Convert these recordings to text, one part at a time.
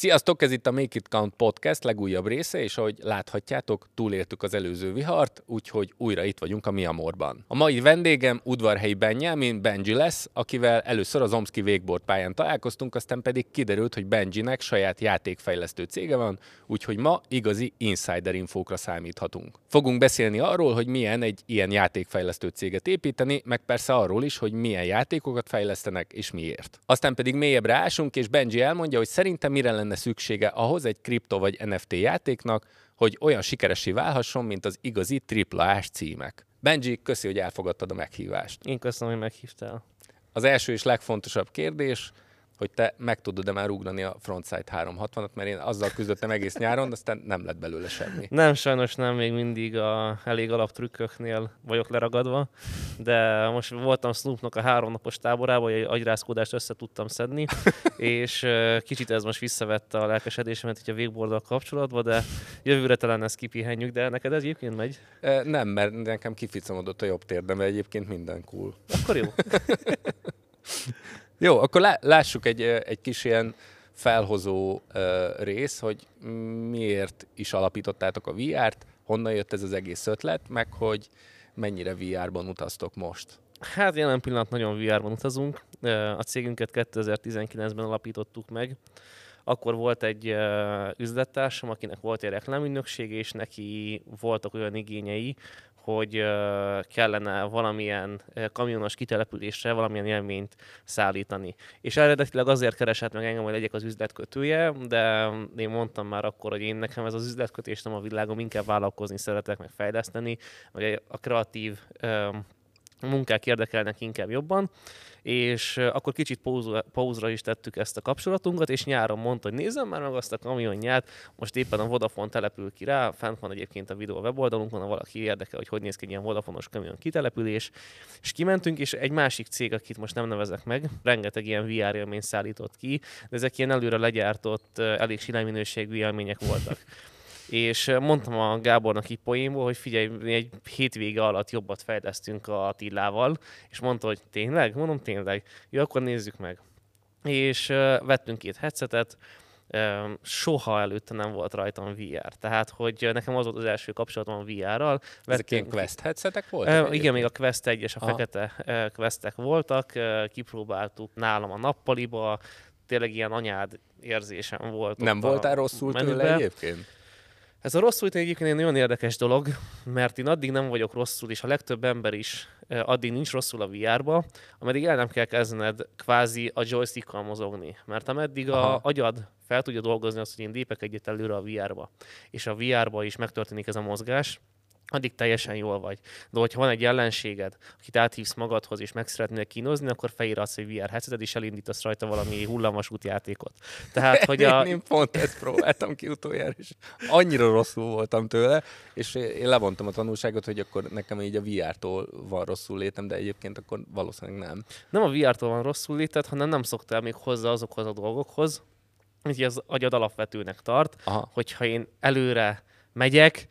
Sziasztok, ez itt a Make It Count Podcast legújabb része, és ahogy láthatjátok, túléltük az előző vihart, úgyhogy újra itt vagyunk a Miamorban. A mai vendégem udvarhelyi Benjamin Benji lesz, akivel először az Omski Wakeboard pályán találkoztunk, aztán pedig kiderült, hogy Benjinek saját játékfejlesztő cége van, úgyhogy ma igazi insider infókra számíthatunk. Fogunk beszélni arról, hogy milyen egy ilyen játékfejlesztő céget építeni, meg persze arról is, hogy milyen játékokat fejlesztenek és miért. Aztán pedig mélyebbre ásunk, és Benji elmondja, hogy szerintem mire lenne szüksége ahhoz egy kripto vagy NFT játéknak, hogy olyan sikeresé válhasson, mint az igazi AAA-s címek. Benji, köszi, hogy elfogadtad a meghívást. Én köszönöm, hogy meghívtál. Az első és legfontosabb kérdés, hogy te meg tudod-e már ugrani a frontside 360-at, mert én azzal küzdöttem egész nyáron, aztán nem lett belőle semmi. Nem, sajnos nem, még mindig a elég alaptrükköknél vagyok leragadva, de most voltam Snoopnak a háromnapos táborában, hogy agyrázkódást össze tudtam szedni, és kicsit ez most visszavette a lelkesedésemet így a végborddal kapcsolatban, de jövőre talán ezt kipihenjük, de neked ez egyébként megy? Nem, mert nekem kificamodott a jobb térdem, egyébként minden cool. Akkor jó. Jó, akkor lássuk egy, egy kis ilyen felhozó rész, hogy miért is alapítottátok a VR-t, honnan jött ez az egész ötlet, meg hogy mennyire VR-ban utaztok most. Hát jelen pillanat nagyon VR-ban utazunk. A cégünket 2019-ben alapítottuk meg. Akkor volt egy üzlettársam, akinek volt egy reklámügynökség, és neki voltak olyan igényei, hogy kellene valamilyen kamionos kitelepülésre valamilyen élményt szállítani. És eredetileg azért keresett meg engem, hogy legyek az üzletkötője, de én mondtam már akkor, hogy én nekem ez az üzletkötés nem a világom, inkább vállalkozni szeretek, meg fejleszteni, vagy a kreatív munkák érdekelnek inkább jobban, és akkor kicsit pauzra is tettük ezt a kapcsolatunkat, és nyáron mondta, hogy nézzem már meg azt a kamionját, most éppen a Vodafone települ ki rá, fent van egyébként a videó a weboldalunkon, ha valaki érdekel, hogy hogy néz ki egy ilyen Vodafonos kamion kitelepülés, és kimentünk, és egy másik cég, akit most nem nevezek meg, rengeteg ilyen VR élményt szállított ki, de ezek ilyen előre legyártott, elég silányminőségű élmények voltak és mondtam a Gábornak így poénból, hogy figyelj, mi egy hétvége alatt jobbat fejlesztünk a Attilával, és mondta, hogy tényleg? Mondom, tényleg. Jó, akkor nézzük meg. És vettünk két headsetet, soha előtte nem volt rajtam VR. Tehát, hogy nekem az volt az első kapcsolatom a VR-ral. Ezek ilyen Quest headsetek voltak? Uh, igen, még a Quest 1 és a Aha. fekete Questek voltak. Kipróbáltuk nálam a nappaliba, tényleg ilyen anyád érzésem volt. Nem voltál rosszul tőle egyébként? Ez a rosszul egyébként egy nagyon érdekes dolog, mert én addig nem vagyok rosszul, és a legtöbb ember is addig nincs rosszul a VR-ba, ameddig el nem kell kezdened kvázi a joystickkal mozogni. Mert ameddig Aha. a agyad fel tudja dolgozni azt, hogy én lépek egyet előre a VR-ba, és a VR-ba is megtörténik ez a mozgás, addig teljesen jól vagy. De hogyha van egy ellenséged, akit áthívsz magadhoz, és meg szeretnél kínozni, akkor felíratsz egy VR headsetet, és elindítasz rajta valami hullalmas útjátékot. Tehát, hogy a... Én pont ezt próbáltam ki utoljára, és annyira rosszul voltam tőle, és én levontam a tanulságot, hogy akkor nekem így a VR-tól van rosszul létem, de egyébként akkor valószínűleg nem. Nem a VR-tól van rosszul léted, hanem nem szoktál még hozzá azokhoz a dolgokhoz, hogy az agyad alapvetőnek tart, Aha. hogyha én előre megyek,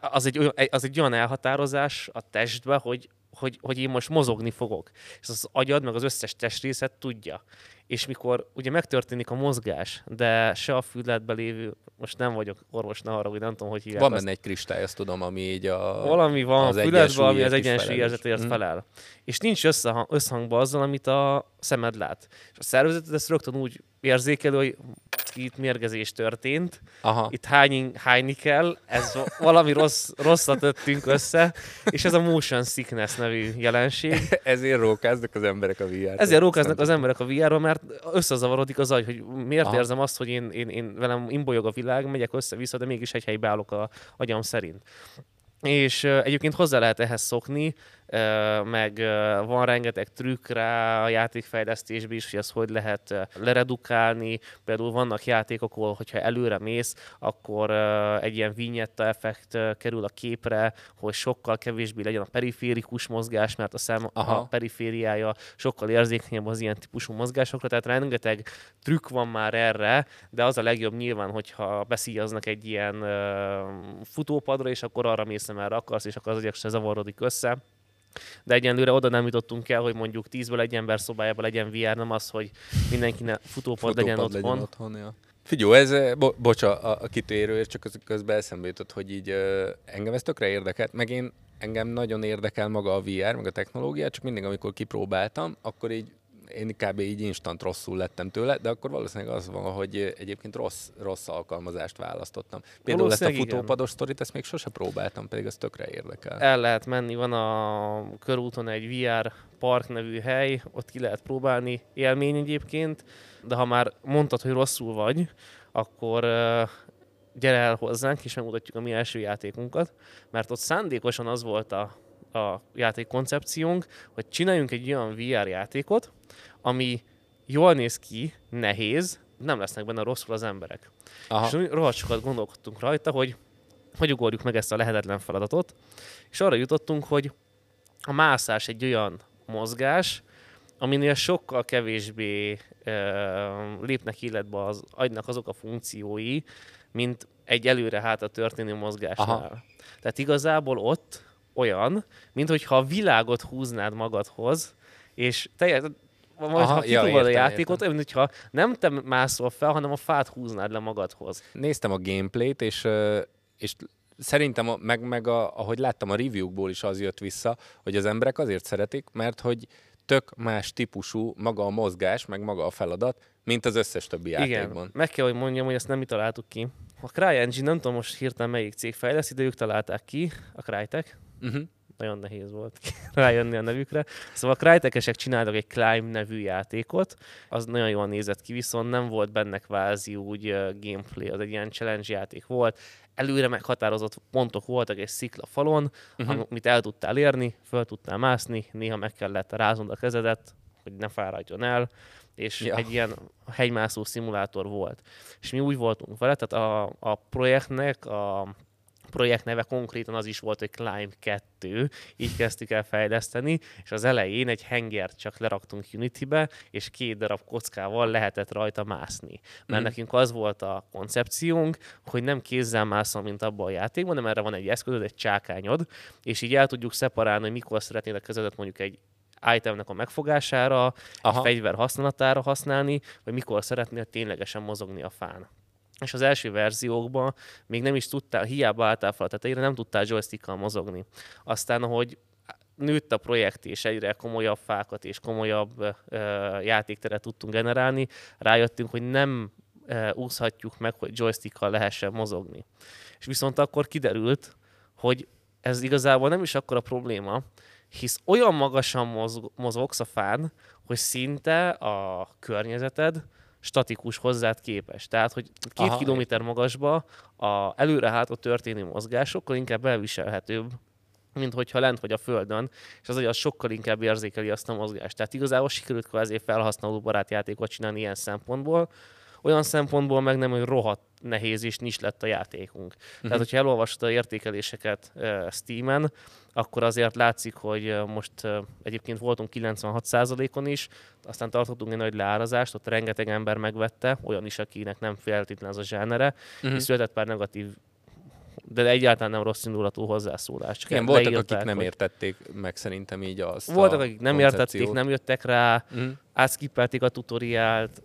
az egy, az egy olyan elhatározás a testbe, hogy, hogy, hogy én most mozogni fogok. És az agyad, meg az összes testrészet tudja. És mikor ugye megtörténik a mozgás, de se a fületben lévő, most nem vagyok orvos, ne arra, hogy nem tudom, hogy hívják. Van benne egy kristály, azt tudom, ami így a... Valami van az a fületben, ami az egyensúlyérzetért hmm. felel. És nincs összehang, összhangban azzal, amit a szemed lát. És a szervezeted ezt rögtön úgy érzékelő, hogy itt mérgezés történt, Aha. itt hány, hányni kell, ez valami rossz, rosszat öttünk össze, és ez a motion sickness nevű jelenség. Ezért rókáznak az emberek a VR-t. Ezért rókáznak az emberek a VR-ra, mert összezavarodik az agy, hogy miért Aha. érzem azt, hogy én, én, én velem imbolyog a világ, megyek össze-vissza, de mégis egy helybe állok a agyam szerint. És egyébként hozzá lehet ehhez szokni, meg van rengeteg trükk rá a játékfejlesztésben is, hogy ezt hogy lehet leredukálni. Például vannak játékok, ahol, hogyha előre mész, akkor egy ilyen vinyetta effekt kerül a képre, hogy sokkal kevésbé legyen a periférikus mozgás, mert a szem Aha. a perifériája sokkal érzékenyebb az ilyen típusú mozgásokra, tehát rengeteg trükk van már erre, de az a legjobb nyilván, hogyha beszíjaznak egy ilyen futópadra, és akkor arra mész, erre akarsz, és akkor az agyag se zavarodik össze de egyenlőre oda nem jutottunk el, hogy mondjuk tízből egy ember szobájában legyen VR, nem az, hogy mindenki futópad, futópad legyen otthon. Legyen otthon ja. Figyó, ez, eh, bo- bocsa a, a kitérőért, csak közben eszembe jutott, hogy így uh, engem ez tökre érdekelt, meg én engem nagyon érdekel maga a VR, meg a technológia, csak mindig, amikor kipróbáltam, akkor így én kb. így instant rosszul lettem tőle, de akkor valószínűleg az van, hogy egyébként rossz, rossz alkalmazást választottam. Például ezt a futópados sztorit, ezt még sose próbáltam, pedig ez tökre érdekel. El lehet menni, van a körúton egy VR Park nevű hely, ott ki lehet próbálni, élmény egyébként, de ha már mondtad, hogy rosszul vagy, akkor gyere el hozzánk, és megmutatjuk a mi első játékunkat, mert ott szándékosan az volt a, a játék koncepciónk, hogy csináljunk egy olyan VR játékot, ami jól néz ki, nehéz, nem lesznek benne rosszul az emberek. Aha. És rohadt sokat gondolkodtunk rajta, hogy hogy ugorjuk meg ezt a lehetetlen feladatot, és arra jutottunk, hogy a mászás egy olyan mozgás, aminél sokkal kevésbé e, lépnek illetve az agynak azok a funkciói, mint egy előre-hátra történő mozgásnál. Aha. Tehát igazából ott olyan, mint hogyha a világot húznád magadhoz, és te, vagy ha ja, értem, a játékot, olyan, mintha nem te mászol fel, hanem a fát húznád le magadhoz. Néztem a gameplayt, és, és szerintem, meg, meg a, ahogy láttam a review-ból is az jött vissza, hogy az emberek azért szeretik, mert hogy tök más típusú maga a mozgás, meg maga a feladat, mint az összes többi Igen. játékban. Meg kell, hogy mondjam, hogy ezt nem mi találtuk ki. A CryEngine, nem tudom most hirtelen melyik cég fejleszt, de ők találták ki, a Crytek. Uh-huh nagyon nehéz volt rájönni a nevükre. Szóval a Crytekesek csináltak egy Climb nevű játékot, az nagyon jól nézett ki, viszont nem volt benne kvázi úgy gameplay, az egy ilyen challenge játék volt. Előre meghatározott pontok voltak egy szikla falon, uh-huh. amit el tudtál érni, föl tudtál mászni, néha meg kellett ráznod a kezedet, hogy ne fáradjon el, és ja. egy ilyen hegymászó szimulátor volt. És mi úgy voltunk vele, tehát a, a projektnek a projekt neve konkrétan az is volt, hogy Climb 2, így kezdtük el fejleszteni, és az elején egy hengert csak leraktunk Unity-be, és két darab kockával lehetett rajta mászni. Mert mm. nekünk az volt a koncepciónk, hogy nem kézzel mászom, mint abban a játékban, hanem erre van egy eszközöd, egy csákányod, és így el tudjuk szeparálni, hogy mikor szeretnéd a kezedet mondjuk egy itemnek a megfogására, Aha. egy fegyver használatára használni, vagy mikor szeretnél ténylegesen mozogni a fán és az első verziókban még nem is tudtál, hiába álltál fel a tetejére, nem tudtál joystickkal mozogni. Aztán, ahogy nőtt a projekt, és egyre komolyabb fákat és komolyabb uh, játékteret tudtunk generálni, rájöttünk, hogy nem uh, úszhatjuk meg, hogy joystickkal lehessen mozogni. És viszont akkor kiderült, hogy ez igazából nem is akkor a probléma, hisz olyan magasan mozog, mozogsz a fán, hogy szinte a környezeted statikus hozzád képes. Tehát, hogy két Aha, kilométer magasba a előre-hátra történő mozgás sokkal inkább elviselhetőbb, mint hogyha lent vagy a földön, és az az sokkal inkább érzékeli azt a mozgást. Tehát igazából sikerült kvázi felhasználó barátjátékot csinálni ilyen szempontból, olyan szempontból meg nem, hogy rohadt nehéz és nincs lett a játékunk. Uh-huh. Tehát, hogyha elolvastad a értékeléseket uh, Steam-en, akkor azért látszik, hogy most uh, egyébként voltunk 96%-on is, aztán tartottunk egy nagy leárazást, ott rengeteg ember megvette, olyan is, akinek nem feltétlenül az a zsánere, uh-huh. és született pár negatív de egyáltalán nem rossz indulatú hozzászólás. Csak Igen, voltak, akik nem hogy... értették meg szerintem így azt Voltak, akik nem értették, nem jöttek rá, uh-huh. átskippelték a tutoriált,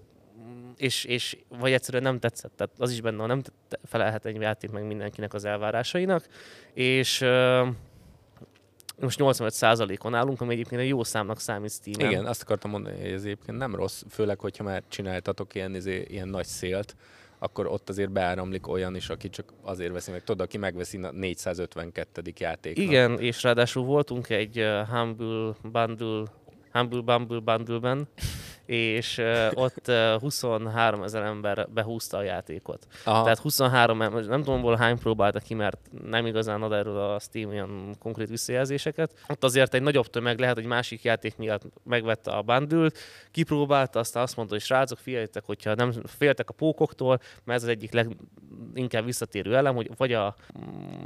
és, és vagy egyszerűen nem tetszett. Tehát az is benne, nem felelhet egy játék meg mindenkinek az elvárásainak, és uh, most 85%-on állunk, ami egyébként egy jó számnak számít steam Igen, azt akartam mondani, hogy ez egyébként nem rossz, főleg, hogyha már csináltatok ilyen, izé, ilyen nagy szélt, akkor ott azért beáramlik olyan is, aki csak azért veszi meg. Tudod, aki megveszi a 452. játék. Igen, és ráadásul voltunk egy uh, Humble Bundle Humble Bumble Bundle-ben, és uh, ott uh, 23 ezer ember behúzta a játékot. Aha. Tehát 23, nem tudom, hol hány próbálta ki, mert nem igazán ad erről a Steam ilyen konkrét visszajelzéseket. Ott azért egy nagyobb tömeg lehet, hogy másik játék miatt megvette a bundle kipróbálta, aztán azt mondta, hogy srácok, figyeljetek, hogyha nem féltek a pókoktól, mert ez az egyik leginkább visszatérő elem, hogy vagy a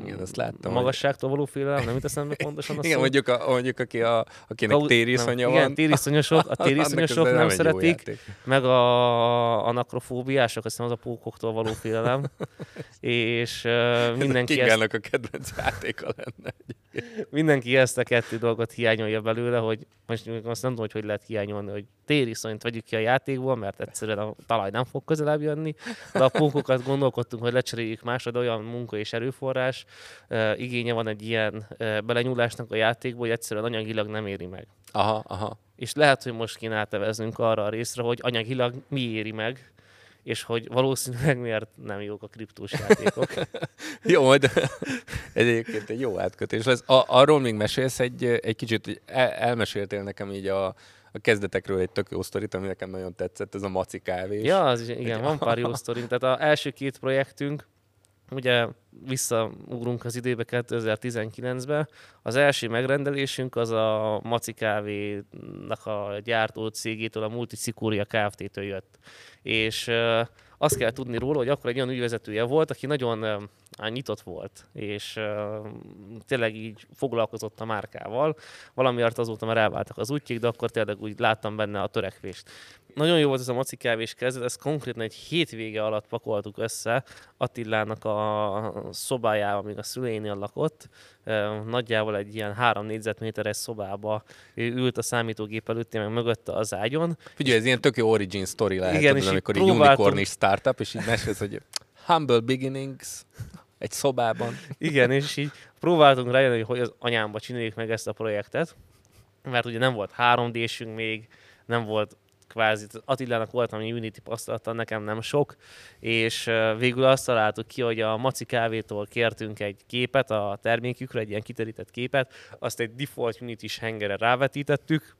Igen, azt láttam, magasságtól való félelem, nem jut eszembe pontosan a Igen, mondjuk, a, mondjuk aki a, akinek tériszonya van. Igen, tériszonyosok, a tériszonyosok nem szeretik, meg a, a nakrofóbiások, azt hiszem az a pókoktól való félelem. és uh, mindenki ezt... a kedvenc játéka lenne. mindenki ezt a kettő dolgot hiányolja belőle, hogy most azt nem tudom, hogy hogy lehet hiányolni, hogy tériszonyt vegyük ki a játékból, mert egyszerűen a talaj nem fog közelebb jönni, de a pókokat gondolkodtunk, hogy lecseréljük másra, de olyan munka és erőforrás uh, igénye van egy ilyen uh, belenyúlásnak a játékból, hogy egyszerűen anyagilag nem éri meg. Aha, aha. És lehet, hogy most kéne áteveznünk arra a részre, hogy anyagilag mi éri meg, és hogy valószínűleg miért nem jók a kriptós játékok. jó, ez egyébként egy jó átkötés lesz. A, arról még mesélsz egy, egy kicsit, el, elmeséltél nekem így a, a kezdetekről egy tök jó sztorit, ami nekem nagyon tetszett, ez a maci kávés. Ja, az, igen, van pár jó sztorim. Tehát az első két projektünk, ugye visszaugrunk az időbe 2019-be, az első megrendelésünk az a Maci Kávénak a gyártó cégétől, a Multicikória Kft-től jött. És azt kell tudni róla, hogy akkor egy olyan ügyvezetője volt, aki nagyon nyitott volt, és uh, tényleg így foglalkozott a márkával. Valamiért azóta már elváltak az útjék, de akkor tényleg úgy láttam benne a törekvést. Nagyon jó volt ez a maci kávés kezdet, ezt konkrétan egy hétvége alatt pakoltuk össze Attilának a szobájában, amíg a szüleinél lakott. Nagyjából egy ilyen három négyzetméteres szobába ő ült a számítógép előtt, meg mögötte az ágyon. Figyelj, ez ilyen tök jó origin story lehet, Igen, tudod, amikor így unicorn is startup, és így mesélsz, hogy humble beginnings, egy szobában. Igen, és így próbáltunk rájönni, hogy az anyámba csináljuk meg ezt a projektet, mert ugye nem volt 3D-sünk még, nem volt kvázi Attilának volt ami Unity tapasztalata, nekem nem sok, és végül azt találtuk ki, hogy a Maci kávétól kértünk egy képet a termékükre, egy ilyen kiterített képet, azt egy default Unity-s hengerre rávetítettük,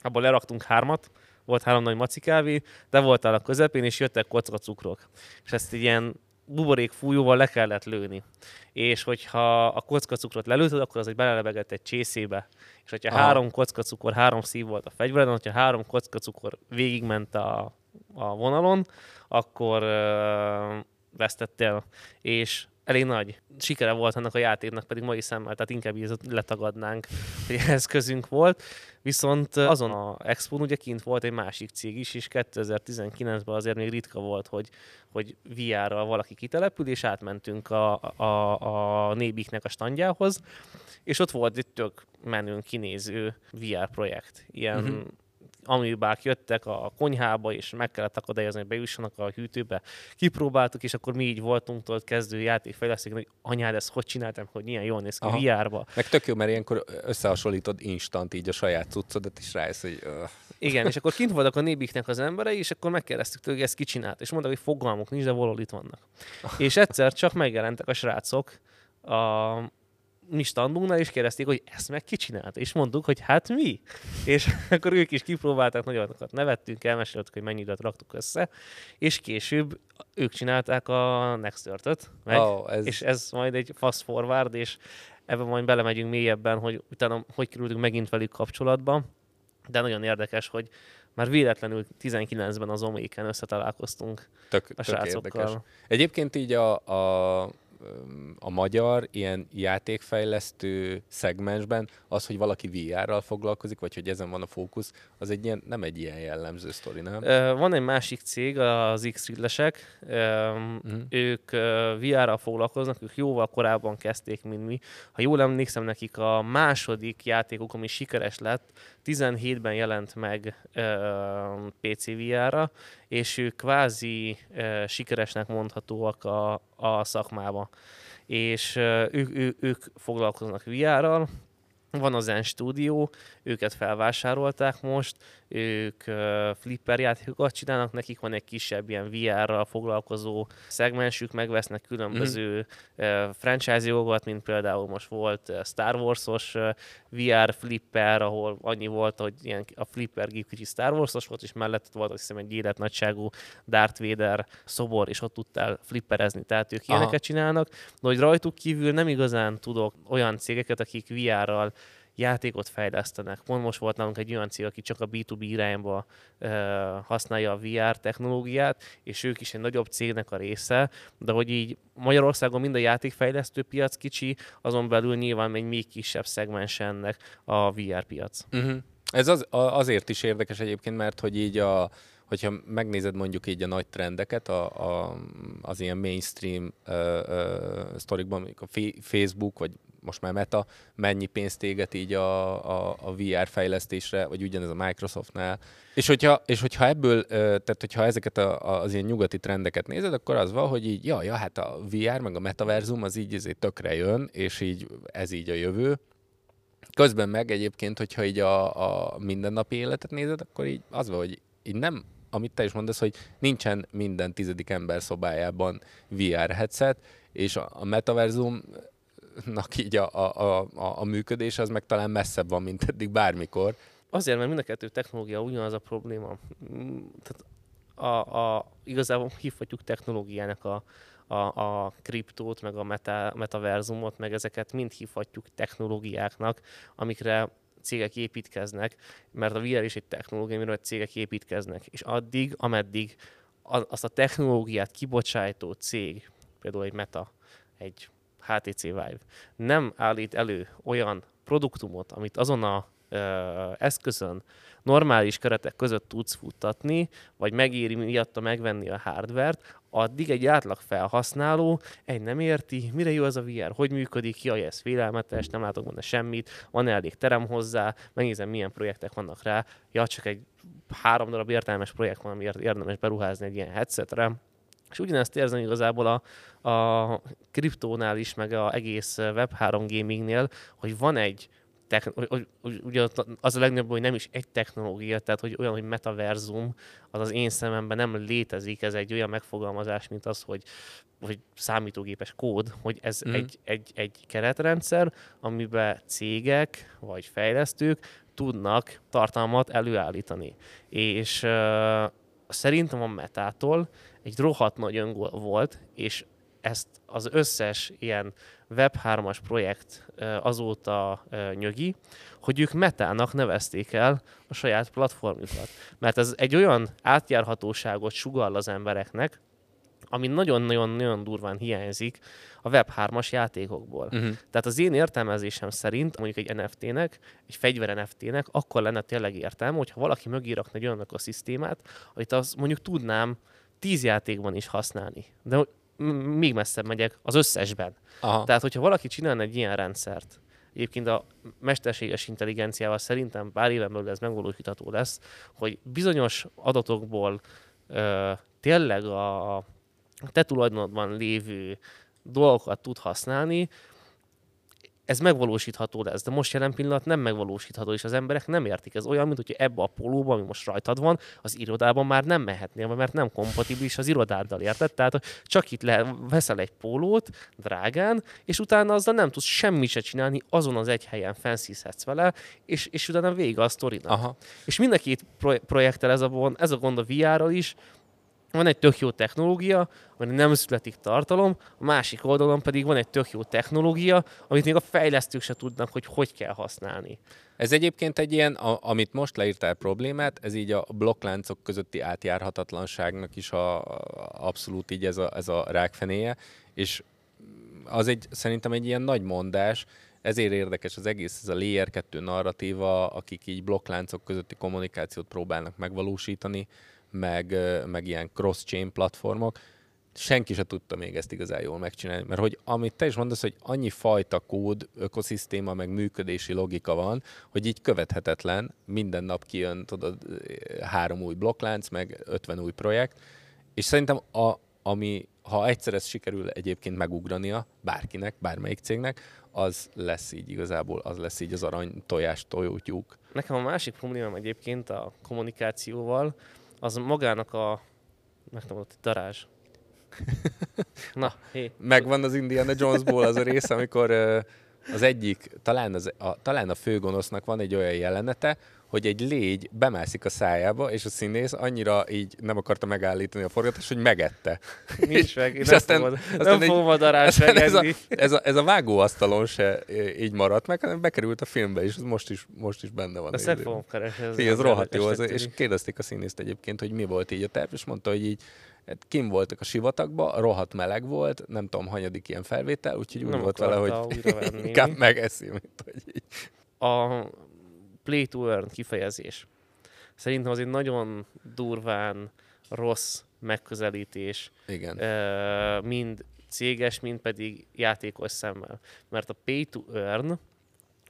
abból leraktunk hármat, volt három nagy maci de voltál a közepén, és jöttek kocka cukrok. És ezt ilyen buborék fújóval le kellett lőni. És hogyha a kockacukrot lelőtted, akkor az egy belelebegett egy csészébe. És hogyha Aha. három kockacukor, három szív volt a fegyvereden, hogyha három kockacukor végigment a, a vonalon, akkor uh, vesztettél. És elég nagy sikere volt ennek a játéknak, pedig mai szemmel, tehát inkább így letagadnánk, hogy ehhez közünk volt. Viszont azon a expo ugye kint volt egy másik cég is, és 2019-ben azért még ritka volt, hogy, hogy VR-ral valaki kitelepül, és átmentünk a, a, a Nébiknek a standjához, és ott volt egy tök menőn kinéző VR projekt. Ilyen uh-huh amibák jöttek a konyhába, és meg kellett akadályozni, hogy bejussanak a hűtőbe. Kipróbáltuk, és akkor mi így voltunk tudod kezdő játékfejlesztők, hogy anyád, ezt hogy csináltam, hogy ilyen jól néz ki VR-ba. Meg tök jó, mert ilyenkor összehasonlítod instant így a saját cuccodat, és rájössz, hogy... Uh. Igen, és akkor kint voltak a nébiknek az emberei, és akkor megkérdeztük tőle, hogy ezt ki csinált, és mondta, hogy fogalmuk nincs, de valahol itt vannak. és egyszer csak megjelentek a srácok, a, mi standunknál, és kérdezték, hogy ezt meg ki csinált? És mondtuk, hogy hát mi? És akkor ők is kipróbálták, nagyokat nevettünk, elmeséltük, hogy mennyi időt raktuk össze, és később ők csinálták a Next Earth-öt, meg, oh, ez... és ez majd egy fast forward, és ebben majd belemegyünk mélyebben, hogy utána hogy kerültünk megint velük kapcsolatba, de nagyon érdekes, hogy már véletlenül 19-ben az Oméken összetalálkoztunk tök, a srácokkal. Tök érdekes. Egyébként így a, a a magyar ilyen játékfejlesztő szegmensben az, hogy valaki VR-ral foglalkozik, vagy hogy ezen van a fókusz, az egy ilyen, nem egy ilyen jellemző sztori, nem? Van egy másik cég, az x lesek mm. ők VR-ral foglalkoznak, ők jóval korábban kezdték, mint mi. Ha jól emlékszem, nekik a második játékuk, ami sikeres lett, 17-ben jelent meg PC VR-ra, és ők kvázi sikeresnek mondhatóak a, a szakmába. És ők, ők, ők foglalkoznak VR-ral, van az Zen Studio, őket felvásárolták most, ők flipper játékokat csinálnak, nekik van egy kisebb ilyen VR-ral foglalkozó szegmensük, megvesznek különböző mm. franchise jogokat, mint például most volt Star Wars-os VR flipper, ahol annyi volt, hogy ilyen a flipper gép kicsi Star Wars-os volt, és mellett volt azt hiszem egy életnagyságú Darth Vader szobor, és ott tudtál flipperezni, tehát ők ilyeneket csinálnak, de hogy rajtuk kívül nem igazán tudok olyan cégeket, akik VR-ral játékot fejlesztenek. Pont most volt nálunk egy olyan cég, aki csak a B2B irányba uh, használja a VR technológiát, és ők is egy nagyobb cégnek a része, de hogy így Magyarországon mind a játékfejlesztő piac kicsi, azon belül nyilván egy még kisebb szegmens ennek a VR piac. Uh-huh. Ez az, azért is érdekes egyébként, mert hogy így a, hogyha megnézed mondjuk így a nagy trendeket, a, a, az ilyen mainstream uh, uh, sztorikban, a Facebook, vagy most már Meta, mennyi pénzt éget így a, a, a VR fejlesztésre, vagy ugyanez a Microsoftnál. És hogyha, és hogyha ebből, tehát hogyha ezeket a, az ilyen nyugati trendeket nézed, akkor az van, hogy így, ja, ja, hát a VR meg a metaverzum az így ezért tökre jön, és így ez így a jövő. Közben meg egyébként, hogyha így a, a mindennapi életet nézed, akkor így az van, hogy így nem, amit te is mondasz, hogy nincsen minden tizedik ember szobájában VR headset, és a, a metaverzumnak így a, a, a, a működés az meg talán messzebb van, mint eddig bármikor. Azért, mert mind a kettő technológia ugyanaz a probléma. Tehát a, a, igazából hívhatjuk technológiának a, a, a kriptót, meg a meta, metaverzumot, meg ezeket mind hívhatjuk technológiáknak, amikre cégek építkeznek, mert a VR is egy technológia, amiről cégek építkeznek. És addig, ameddig azt a technológiát kibocsájtó cég, például egy Meta, egy HTC Vive, nem állít elő olyan produktumot, amit azon a ö, eszközön normális keretek között tudsz futtatni, vagy megéri miatta megvenni a hardvert, addig egy átlag felhasználó egy nem érti, mire jó az a VR, hogy működik, jaj, ez félelmetes, nem látok benne semmit, van elég terem hozzá, megnézem, milyen projektek vannak rá, ja, csak egy három darab értelmes projekt van, amiért érdemes beruházni egy ilyen headsetre, és ugyanezt érzem igazából a, a kriptónál is, meg a egész Web3 gamingnél, hogy van egy techn- ugye az a legnagyobb, hogy nem is egy technológia, tehát hogy olyan, hogy metaverzum, az az én szememben nem létezik, ez egy olyan megfogalmazás, mint az, hogy, hogy számítógépes kód, hogy ez mm. egy, egy, egy keretrendszer, amiben cégek vagy fejlesztők tudnak tartalmat előállítani. És uh, szerintem a metától egy rohadt nagy öngól volt, és ezt az összes ilyen Web3-as projekt azóta nyögi, hogy ők metának nevezték el a saját platformjukat. Mert ez egy olyan átjárhatóságot sugall az embereknek, ami nagyon-nagyon-nagyon durván hiányzik a Web3-as játékokból. Uh-huh. Tehát az én értelmezésem szerint mondjuk egy NFT-nek, egy fegyver NFT-nek akkor lenne tényleg értelme, hogyha valaki mögé rakna egy olyan szisztémát, amit az mondjuk tudnám tíz játékban is használni. De még messzebb megyek, az összesben. Aha. Tehát, hogyha valaki csinálna egy ilyen rendszert, egyébként a mesterséges intelligenciával szerintem pár éven belül ez megvalósítható lesz, hogy bizonyos adatokból ö, tényleg a, te tulajdonodban lévő dolgokat tud használni, ez megvalósítható lesz, de most jelen pillanat nem megvalósítható, és az emberek nem értik. Ez olyan, mint hogy ebbe a pólóba, ami most rajtad van, az irodában már nem mehetnél, mert nem kompatibilis az irodáddal, érted? Tehát csak itt le, veszel egy pólót drágán, és utána azzal nem tudsz semmit se csinálni, azon az egy helyen fenszízhetsz vele, és, és utána vége a sztorinak. Aha. És mind a két projekttel ez a, ez a gond a VR-ral is, van egy tök jó technológia, ami nem születik tartalom, a másik oldalon pedig van egy tök jó technológia, amit még a fejlesztők se tudnak, hogy hogy kell használni. Ez egyébként egy ilyen, a, amit most leírtál problémát, ez így a blokkláncok közötti átjárhatatlanságnak is a, a, abszolút így ez a, ez a rákfenéje, és az egy, szerintem egy ilyen nagy mondás, ezért érdekes az egész, ez a Layer 2 narratíva, akik így blokkláncok közötti kommunikációt próbálnak megvalósítani, meg, meg ilyen cross-chain platformok, senki se tudta még ezt igazán jól megcsinálni, mert hogy amit te is mondasz, hogy annyi fajta kód, ökoszisztéma, meg működési logika van, hogy így követhetetlen, minden nap kijön, tudod, három új blokklánc, meg 50 új projekt, és szerintem a, ami, ha egyszer ezt sikerül egyébként megugrania bárkinek, bármelyik cégnek, az lesz így igazából, az lesz így az arany tojás tojótyúk. Nekem a másik problémám egyébként a kommunikációval, az magának a, megtanulott, darázs. Na, hé. Megvan az Indiana Jonesból az a rész, amikor az egyik, talán, az, a, talán a főgonosznak van egy olyan jelenete, hogy egy légy bemászik a szájába, és a színész annyira így nem akarta megállítani a forgatást, hogy megette. Nincs meg, és nem aztán, fogod, aztán nem fogom a darás ez a, ez, a, ez a vágóasztalon se így maradt meg, hanem bekerült a filmbe, és most is, most is benne van. Ezt fogom keresni. Ez, ez rohadt jó, az, és kérdezték a színészt egyébként, hogy mi volt így a terv, és mondta, hogy így hát kim voltak a sivatagban, rohadt meleg volt, nem tudom, hanyadik ilyen felvétel, úgyhogy úgy volt vele, hogy inkább megeszi, mint hogy így. A play to earn kifejezés. Szerintem az egy nagyon durván rossz megközelítés. Igen. mind céges, mind pedig játékos szemmel. Mert a pay to earn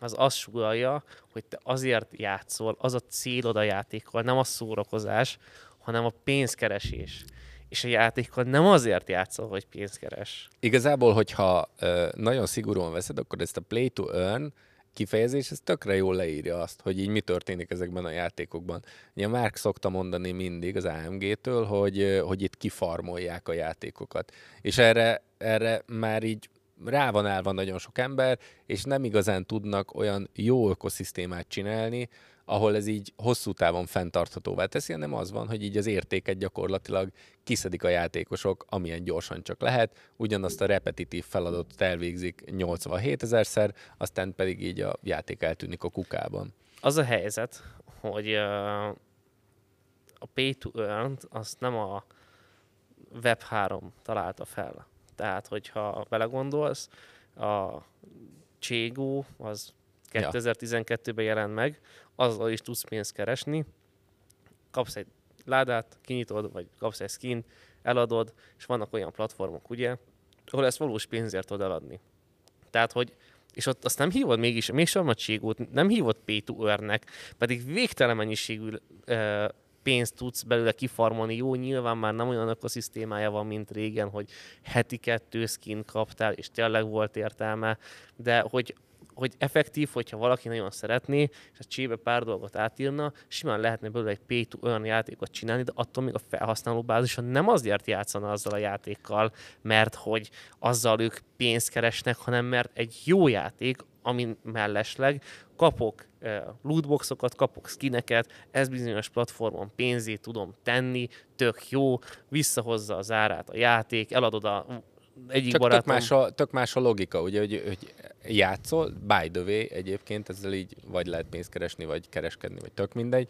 az azt sugalja, hogy te azért játszol, az a célod a játékkal, nem a szórakozás, hanem a pénzkeresés. És a játékkal nem azért játszol, hogy pénzkeres. Igazából, hogyha ö, nagyon szigorúan veszed, akkor ezt a play to earn kifejezés, ez tökre jól leírja azt, hogy így mi történik ezekben a játékokban. Ugye Mark szokta mondani mindig az AMG-től, hogy, hogy itt kifarmolják a játékokat. És erre, erre már így rá van állva nagyon sok ember, és nem igazán tudnak olyan jó ökoszisztémát csinálni, ahol ez így hosszú távon fenntarthatóvá teszi, hanem az van, hogy így az értéket gyakorlatilag kiszedik a játékosok, amilyen gyorsan csak lehet, ugyanazt a repetitív feladatot elvégzik 87 ezerszer, aztán pedig így a játék eltűnik a kukában. Az a helyzet, hogy a pay to earn azt nem a Web3 találta fel. Tehát, hogyha belegondolsz, a Cségó az 2012-ben jelent meg, azzal is tudsz pénzt keresni, kapsz egy ládát, kinyitod, vagy kapsz egy skin, eladod, és vannak olyan platformok, ugye, ahol ezt valós pénzért tudod eladni. Tehát, hogy és ott azt nem hívod mégis, mégsem a cségót, nem hívod pay to earn-nek, pedig végtelen mennyiségű pénzt tudsz belőle kifarmolni. Jó, nyilván már nem olyan ökoszisztémája van, mint régen, hogy heti kettő skin kaptál, és tényleg volt értelme, de hogy hogy effektív, hogyha valaki nagyon szeretné, és a csébe pár dolgot átírna, simán lehetne belőle egy pay to olyan játékot csinálni, de attól még a felhasználó bázison nem azért játszana azzal a játékkal, mert hogy azzal ők pénzt keresnek, hanem mert egy jó játék, amin mellesleg kapok uh, lootboxokat, kapok skineket, ez bizonyos platformon pénzét tudom tenni, tök jó, visszahozza az árát a játék, eladod a egyik Csak barátom... tök más, a, tök más a logika, ugye, hogy, hogy játszol, by the way egyébként, ezzel így vagy lehet pénzt keresni, vagy kereskedni, vagy tök mindegy.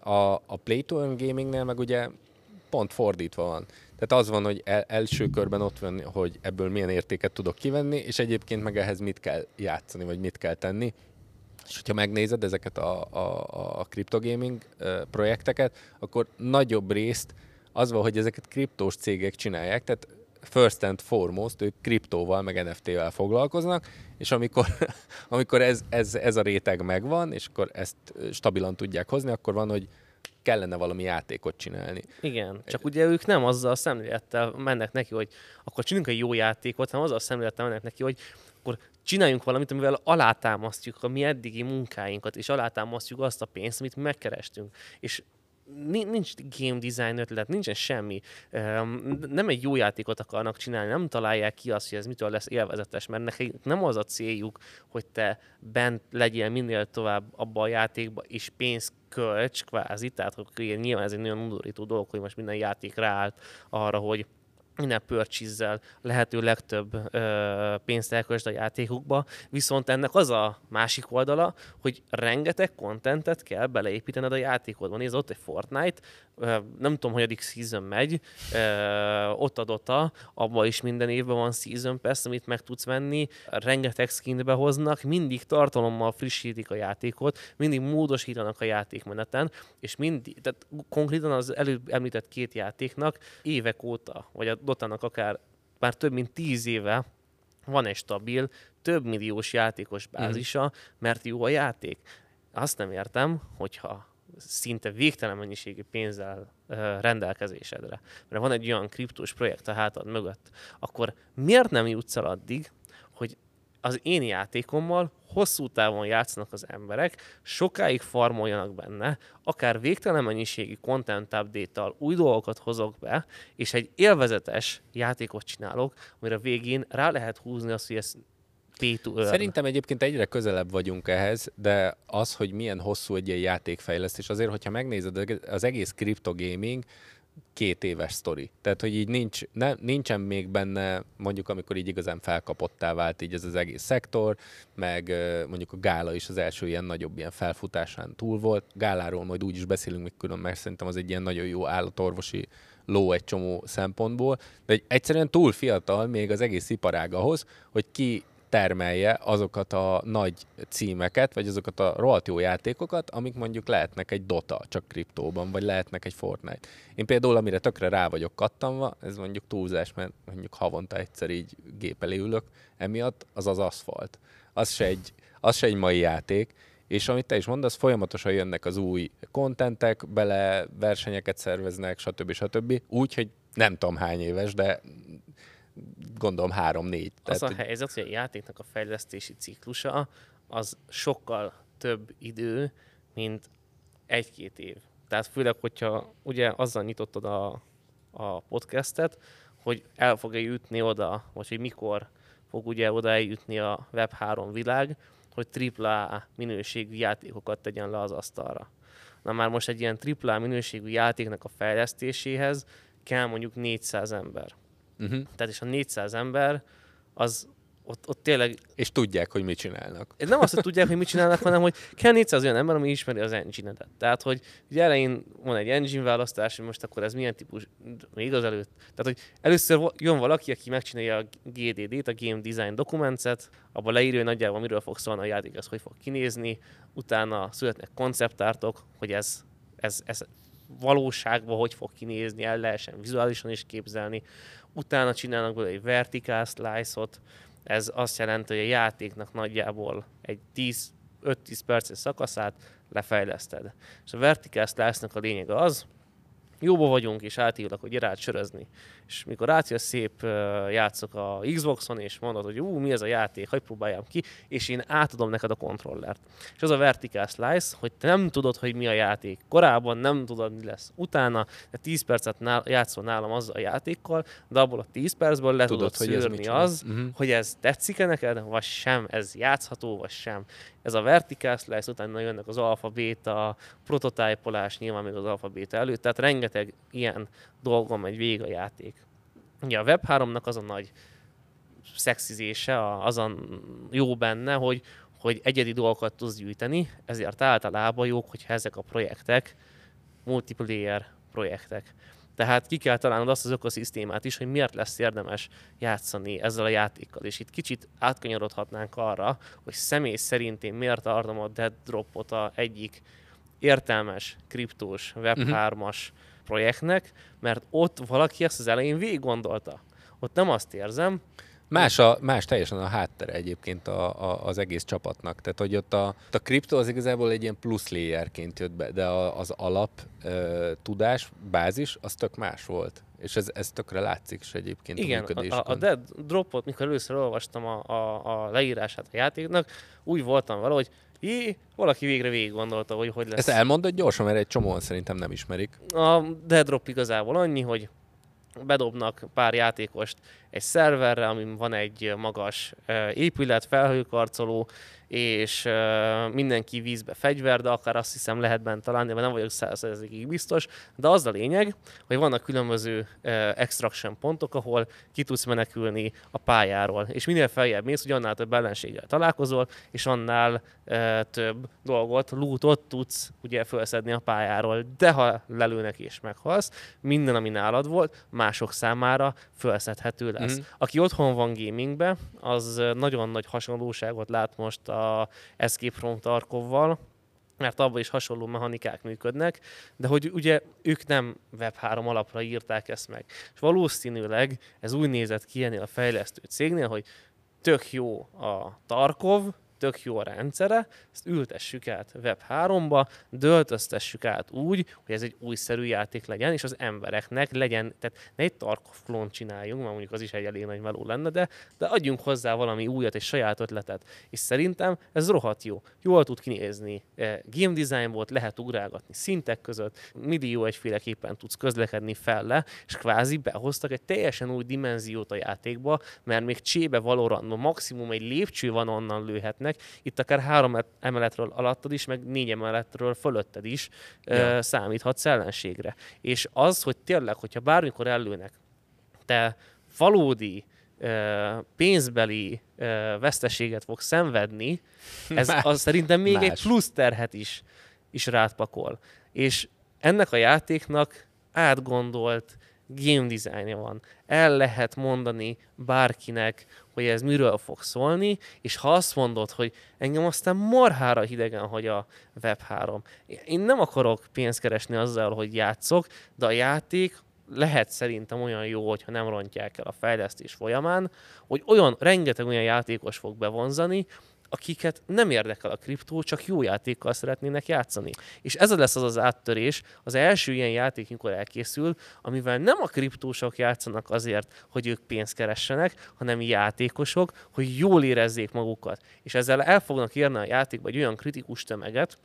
A, a Play to Earn Gamingnél meg ugye pont fordítva van. Tehát az van, hogy el, első körben ott van, hogy ebből milyen értéket tudok kivenni, és egyébként meg ehhez mit kell játszani, vagy mit kell tenni. És hogyha megnézed ezeket a, a, a cryptogaming projekteket, akkor nagyobb részt az van, hogy ezeket kriptós cégek csinálják, tehát first and foremost, ők kriptóval, meg NFT-vel foglalkoznak, és amikor, amikor ez, ez, ez a réteg megvan, és akkor ezt stabilan tudják hozni, akkor van, hogy kellene valami játékot csinálni. Igen, csak ugye ők nem azzal a szemlélettel mennek neki, hogy akkor csináljunk egy jó játékot, hanem azzal a szemlélettel mennek neki, hogy akkor csináljunk valamit, amivel alátámasztjuk a mi eddigi munkáinkat, és alátámasztjuk azt a pénzt, amit megkerestünk. És nincs game design ötlet, nincsen semmi. Nem egy jó játékot akarnak csinálni, nem találják ki azt, hogy ez mitől lesz élvezetes, mert nekik nem az a céljuk, hogy te bent legyél minél tovább abba a játékba, és pénzt költs kvázi, tehát hogy nyilván ez egy nagyon undorító dolog, hogy most minden játék ráállt arra, hogy minden purchase lehető legtöbb ö, pénzt elköltsd a játékokba, viszont ennek az a másik oldala, hogy rengeteg kontentet kell beleépítened a játékodba. Nézd, ott egy Fortnite, nem tudom, hogy addig season megy, ott adota, abban is minden évben van season pass, amit meg tudsz venni, rengeteg skint behoznak, mindig tartalommal frissítik a játékot, mindig módosítanak a játékmeneten, és mindig, tehát konkrétan az előbb említett két játéknak évek óta, vagy a Dotának akár már több mint tíz éve van egy stabil, több milliós játékos mhm. bázisa, mm. mert jó a játék. Azt nem értem, hogyha szinte végtelen mennyiségű pénzzel rendelkezésedre, mert van egy olyan kriptós projekt a hátad mögött, akkor miért nem jutsz el addig, hogy az én játékommal hosszú távon játszanak az emberek, sokáig farmoljanak benne, akár végtelen mennyiségű content update új dolgokat hozok be, és egy élvezetes játékot csinálok, amire végén rá lehet húzni azt, hogy Szerintem egyébként egyre közelebb vagyunk ehhez, de az, hogy milyen hosszú egy ilyen játékfejlesztés, azért, hogyha megnézed az egész crypto-gaming, két éves sztori. Tehát, hogy így nincs, ne, nincsen még benne, mondjuk amikor így igazán felkapottá vált így ez az egész szektor, meg mondjuk a Gála is az első ilyen nagyobb ilyen felfutásán túl volt. Gáláról majd úgy is beszélünk még külön, mert szerintem az egy ilyen nagyon jó állatorvosi ló egy csomó szempontból, de egy egyszerűen túl fiatal még az egész iparág ahhoz, hogy ki termelje azokat a nagy címeket, vagy azokat a rohadt jó játékokat, amik mondjuk lehetnek egy Dota, csak kriptóban, vagy lehetnek egy Fortnite. Én például, amire tökre rá vagyok kattanva, ez mondjuk túlzás, mert mondjuk havonta egyszer így gép elé ülök, emiatt az az aszfalt. Az se egy, az se egy mai játék, és amit te is mondasz, folyamatosan jönnek az új kontentek, bele versenyeket szerveznek, stb. stb. Úgy, hogy nem tudom hány éves, de gondolom három-négy. Az Tehát, a helyzet, hogy a játéknak a fejlesztési ciklusa az sokkal több idő, mint egy-két év. Tehát főleg, hogyha ugye azzal nyitottad a, a podcastet, hogy el fog-e jutni oda, vagy hogy mikor fog ugye oda eljutni a Web3 világ, hogy AAA minőségű játékokat tegyen le az asztalra. Na már most egy ilyen AAA minőségű játéknak a fejlesztéséhez kell mondjuk 400 ember. Uh-huh. Tehát és a 400 ember az ott, ott tényleg... És tudják, hogy mit csinálnak. Nem azt, hogy tudják, hogy mit csinálnak, hanem hogy kell 400 olyan ember, ami ismeri az engine-edet. Tehát, hogy ugye elején van egy engine választás, hogy most akkor ez milyen típus, még az előtt. Tehát, hogy először jön valaki, aki megcsinálja a GDD-t, a Game Design Documents-et, abban leírja, hogy nagyjából miről fog szólni a játék, az hogy fog kinézni, utána születnek konceptártok, hogy ez, ez, ez valóságban hogy fog kinézni, el lehessen vizuálisan is képzelni. Utána csinálnak belőle egy vertical slice-ot, ez azt jelenti, hogy a játéknak nagyjából egy 10 5-10 perces szakaszát lefejleszted. És a vertical slice-nak a lényege az, jóba vagyunk, és átívlak, hogy át sörözni. És mikor átjössz szép játszok a Xboxon, és mondod, hogy ú, mi ez a játék, hogy próbáljam ki, és én átadom neked a kontrollert. És az a vertical slice, hogy te nem tudod, hogy mi a játék. Korábban nem tudod, mi lesz. Utána, de 10 percet nál, játszol nálam azzal a játékkal, de abból a 10 percból le tudod, tudod hogy szűrni az, uh-huh. hogy ez tetszik-e neked, vagy sem, ez játszható, vagy sem. Ez a vertical slice, utána jönnek az alfa, beta, prototypolás, nyilván még az alfa, beta előtt, tehát rengeteg ilyen dolgon megy végig a játék. Ugye a Web3-nak az a nagy szexizése, az a jó benne, hogy, hogy egyedi dolgokat tudsz gyűjteni, ezért általában jók, hogyha ezek a projektek multiplayer projektek. Tehát ki kell találnod azt az ökoszisztémát is, hogy miért lesz érdemes játszani ezzel a játékkal. És itt kicsit átkanyarodhatnánk arra, hogy személy szerint én miért tartom a Dead Dropot a egyik értelmes, kriptós, Web3-as uh-huh projektnek, mert ott valaki ezt az elején végig gondolta. Ott nem azt érzem, Más, a, más teljesen a háttere egyébként a, a, az egész csapatnak. Tehát, hogy ott a, a kripto az igazából egy ilyen plusz layerként jött be, de a, az alap ö, tudás, bázis, az tök más volt. És ez, ez tökre látszik is egyébként Igen, a, a, a Dead Dropot, mikor először olvastam a, a, a leírását a játéknak, úgy voltam vele, hogy Jé, valaki végre végig gondolta, hogy hogy lesz. Ezt elmondod gyorsan, mert egy csomóan szerintem nem ismerik. A Dead Drop igazából annyi, hogy bedobnak pár játékost egy szerverre, amin van egy magas épület, felhőkarcoló, és mindenki vízbe fegyver, de akár azt hiszem lehet bent találni, mert nem vagyok százszerzékig biztos, de az a lényeg, hogy vannak különböző extraction pontok, ahol ki tudsz menekülni a pályáról, és minél feljebb mész, hogy annál több ellenséggel találkozol, és annál több dolgot, lootot tudsz ugye felszedni a pályáról, de ha lelőnek és meghalsz, minden, ami nálad volt, mások számára felszedhető lesz. Mm-hmm. Aki otthon van gamingbe, az nagyon nagy hasonlóságot lát most a a Escape from Tarkovval, mert abban is hasonló mechanikák működnek, de hogy ugye ők nem Web3 alapra írták ezt meg. És valószínűleg ez úgy nézett ki ennél a fejlesztő cégnél, hogy tök jó a Tarkov, tök jó a rendszere, ezt ültessük át Web3-ba, döltöztessük át úgy, hogy ez egy újszerű játék legyen, és az embereknek legyen, tehát ne egy Tarkov klón csináljunk, mert mondjuk az is egy elég nagy meló lenne, de, de adjunk hozzá valami újat, egy saját ötletet. És szerintem ez rohadt jó. Jól tud kinézni. E, game design volt, lehet ugrálgatni szintek között, millió egyféleképpen tudsz közlekedni felle, és kvázi behoztak egy teljesen új dimenziót a játékba, mert még csébe valóran maximum egy lépcső van onnan lőhetnek, lépnek, itt akár három emeletről alattad is, meg négy emeletről fölötted is ja. számíthatsz ellenségre. És az, hogy tényleg, hogyha bármikor ellőnek, te valódi pénzbeli veszteséget fog szenvedni, ez az szerintem még Más. egy plusz terhet is, is rád pakol. És ennek a játéknak átgondolt game designja van. El lehet mondani bárkinek, hogy ez miről fog szólni, és ha azt mondod, hogy engem aztán marhára hidegen hagy a Web3. Én nem akarok pénzt keresni azzal, hogy játszok, de a játék lehet szerintem olyan jó, hogyha nem rontják el a fejlesztés folyamán, hogy olyan, rengeteg olyan játékos fog bevonzani, akiket nem érdekel a kriptó, csak jó játékkal szeretnének játszani. És ez lesz az az áttörés, az első ilyen játék, amikor elkészül, amivel nem a kriptósok játszanak azért, hogy ők pénzt keressenek, hanem játékosok, hogy jól érezzék magukat. És ezzel el fognak érni a játékba egy olyan kritikus tömeget,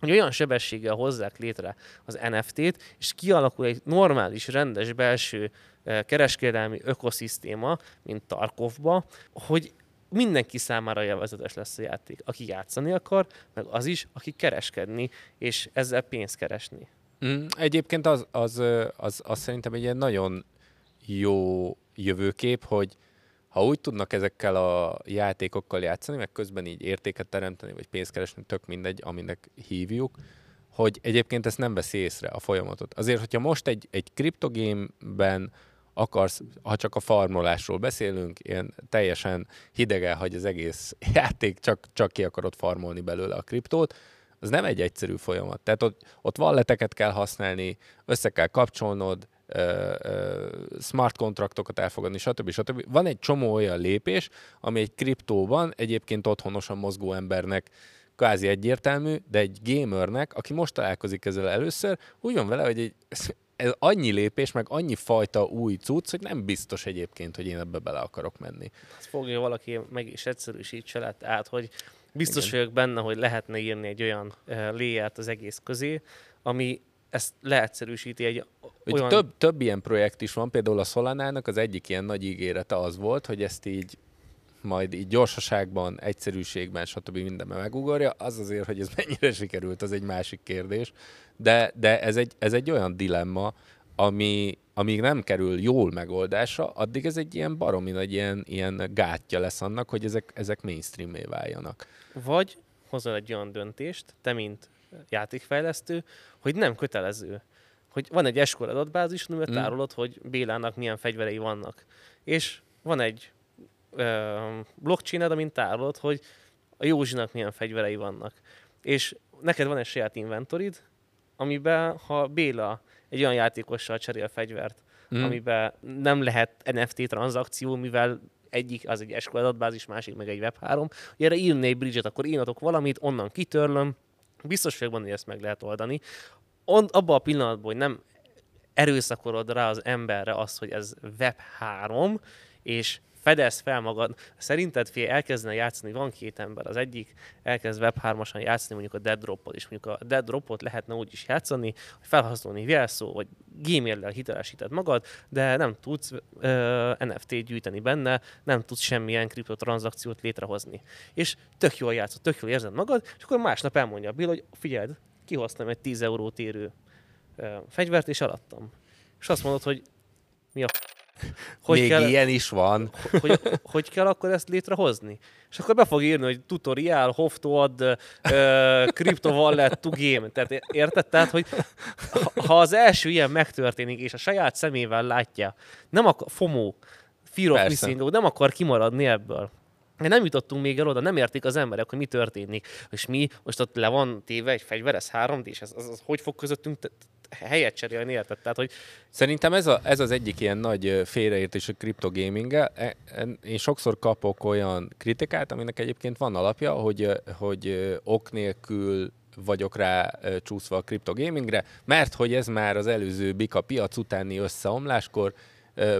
hogy olyan sebességgel hozzák létre az NFT-t, és kialakul egy normális, rendes belső eh, kereskedelmi ökoszisztéma, mint Tarkovba, hogy mindenki számára élvezetes lesz a játék. Aki játszani akar, meg az is, aki kereskedni, és ezzel pénzt keresni. Mm, egyébként az, az, az, az szerintem egy ilyen nagyon jó jövőkép, hogy ha úgy tudnak ezekkel a játékokkal játszani, meg közben így értéket teremteni, vagy pénzt keresni, tök mindegy, aminek hívjuk, hogy egyébként ezt nem veszi észre a folyamatot. Azért, hogyha most egy, egy kriptogémben akarsz, ha csak a farmolásról beszélünk, ilyen teljesen hideg hogy az egész játék, csak, csak ki akarod farmolni belőle a kriptót, az nem egy egyszerű folyamat. Tehát ott, ott valleteket kell használni, össze kell kapcsolnod, ö, ö, smart kontraktokat elfogadni, stb. stb. Van egy csomó olyan lépés, ami egy kriptóban egyébként otthonosan mozgó embernek kvázi egyértelmű, de egy gamernek, aki most találkozik ezzel először, úgy van vele, hogy egy, ez annyi lépés, meg annyi fajta új cucc, hogy nem biztos egyébként, hogy én ebbe bele akarok menni. Azt fogja valaki meg is egyszerűsítse lett át, hogy biztos Igen. vagyok benne, hogy lehetne írni egy olyan uh, az egész közé, ami ezt leegyszerűsíti egy olyan... Több, több ilyen projekt is van, például a Solanának az egyik ilyen nagy ígérete az volt, hogy ezt így majd így gyorsaságban, egyszerűségben, stb. mindenben megugorja, az azért, hogy ez mennyire sikerült, az egy másik kérdés. De, de ez, egy, ez egy olyan dilemma, ami, amíg nem kerül jól megoldásra, addig ez egy ilyen baromi nagy ilyen, ilyen gátja lesz annak, hogy ezek, ezek mainstreamé váljanak. Vagy hozol egy olyan döntést, te mint játékfejlesztő, hogy nem kötelező. Hogy van egy eskor adatbázis, amiben mm. tárolod, hogy Bélának milyen fegyverei vannak. És van egy blockchained, amint tárolod, hogy a Józsinak milyen fegyverei vannak. És neked van egy saját inventorid, amiben ha Béla egy olyan játékossal cserél fegyvert, mm. amiben nem lehet NFT tranzakció, mivel egyik az egy SQL adatbázis, másik meg egy Web3, hogy erre írni egy bridge akkor én adok valamit, onnan kitörlöm, biztos vagyok benne, hogy ezt meg lehet oldani. On, abban a pillanatban, hogy nem erőszakolod rá az emberre azt, hogy ez Web3, és fedez fel magad. Szerinted fél elkezdene játszani, van két ember, az egyik elkezd web 3 játszani mondjuk a Dead Drop-ot, és mondjuk a Dead Drop-ot lehetne úgy is játszani, hogy felhasználni jelszó, vagy gmail hitelesíted magad, de nem tudsz uh, NFT-t gyűjteni benne, nem tudsz semmilyen kriptotranszakciót létrehozni. És tök jól játszol, tök jól érzed magad, és akkor másnap elmondja a Bill, hogy figyeld, kihoztam egy 10 eurót érő uh, fegyvert, és alattam. És azt mondod, hogy mi a hogy Még kell, ilyen is van. Hogy, hogy kell akkor ezt létrehozni? És akkor be fog írni, hogy tutorial, to ad, uh, crypto wallet to game. Tehát érted? Tehát, hogy ha az első ilyen megtörténik, és a saját szemével látja, nem akar, FOMO, fear of missing out, nem akar kimaradni ebből. Nem jutottunk még el oda, nem értik az emberek, hogy mi történik. És mi, most ott le van téve egy fegyver, ez 3D, és ez, az, az hogy fog közöttünk helyet cserélni, érted? Tehát, hogy... Szerintem ez, a, ez az egyik ilyen nagy félreértés a kriptogaming e, e, Én sokszor kapok olyan kritikát, aminek egyébként van alapja, hogy, hogy ok nélkül vagyok rá csúszva a kriptogamingre, mert hogy ez már az előző bika piac utáni összeomláskor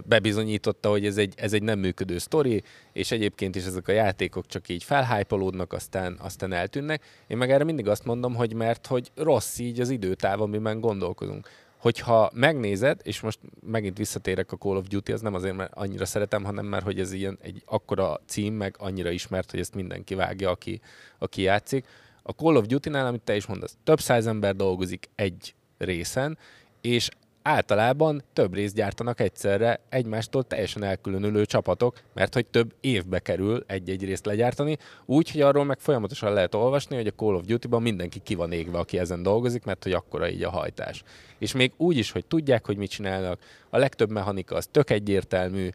bebizonyította, hogy ez egy, ez egy nem működő sztori, és egyébként is ezek a játékok csak így felhájpolódnak, aztán, aztán eltűnnek. Én meg erre mindig azt mondom, hogy mert hogy rossz így az időtáv, amiben gondolkozunk. Hogyha megnézed, és most megint visszatérek a Call of Duty, az nem azért, mert annyira szeretem, hanem mert hogy ez ilyen egy akkora cím, meg annyira ismert, hogy ezt mindenki vágja, aki, aki játszik. A Call of Duty-nál, amit te is mondasz, több száz ember dolgozik egy részen, és általában több részt gyártanak egyszerre egymástól teljesen elkülönülő csapatok, mert hogy több évbe kerül egy-egy részt legyártani, úgy, hogy arról meg folyamatosan lehet olvasni, hogy a Call of Duty-ban mindenki ki van égve, aki ezen dolgozik, mert hogy akkora így a hajtás. És még úgy is, hogy tudják, hogy mit csinálnak, a legtöbb mechanika az tök egyértelmű,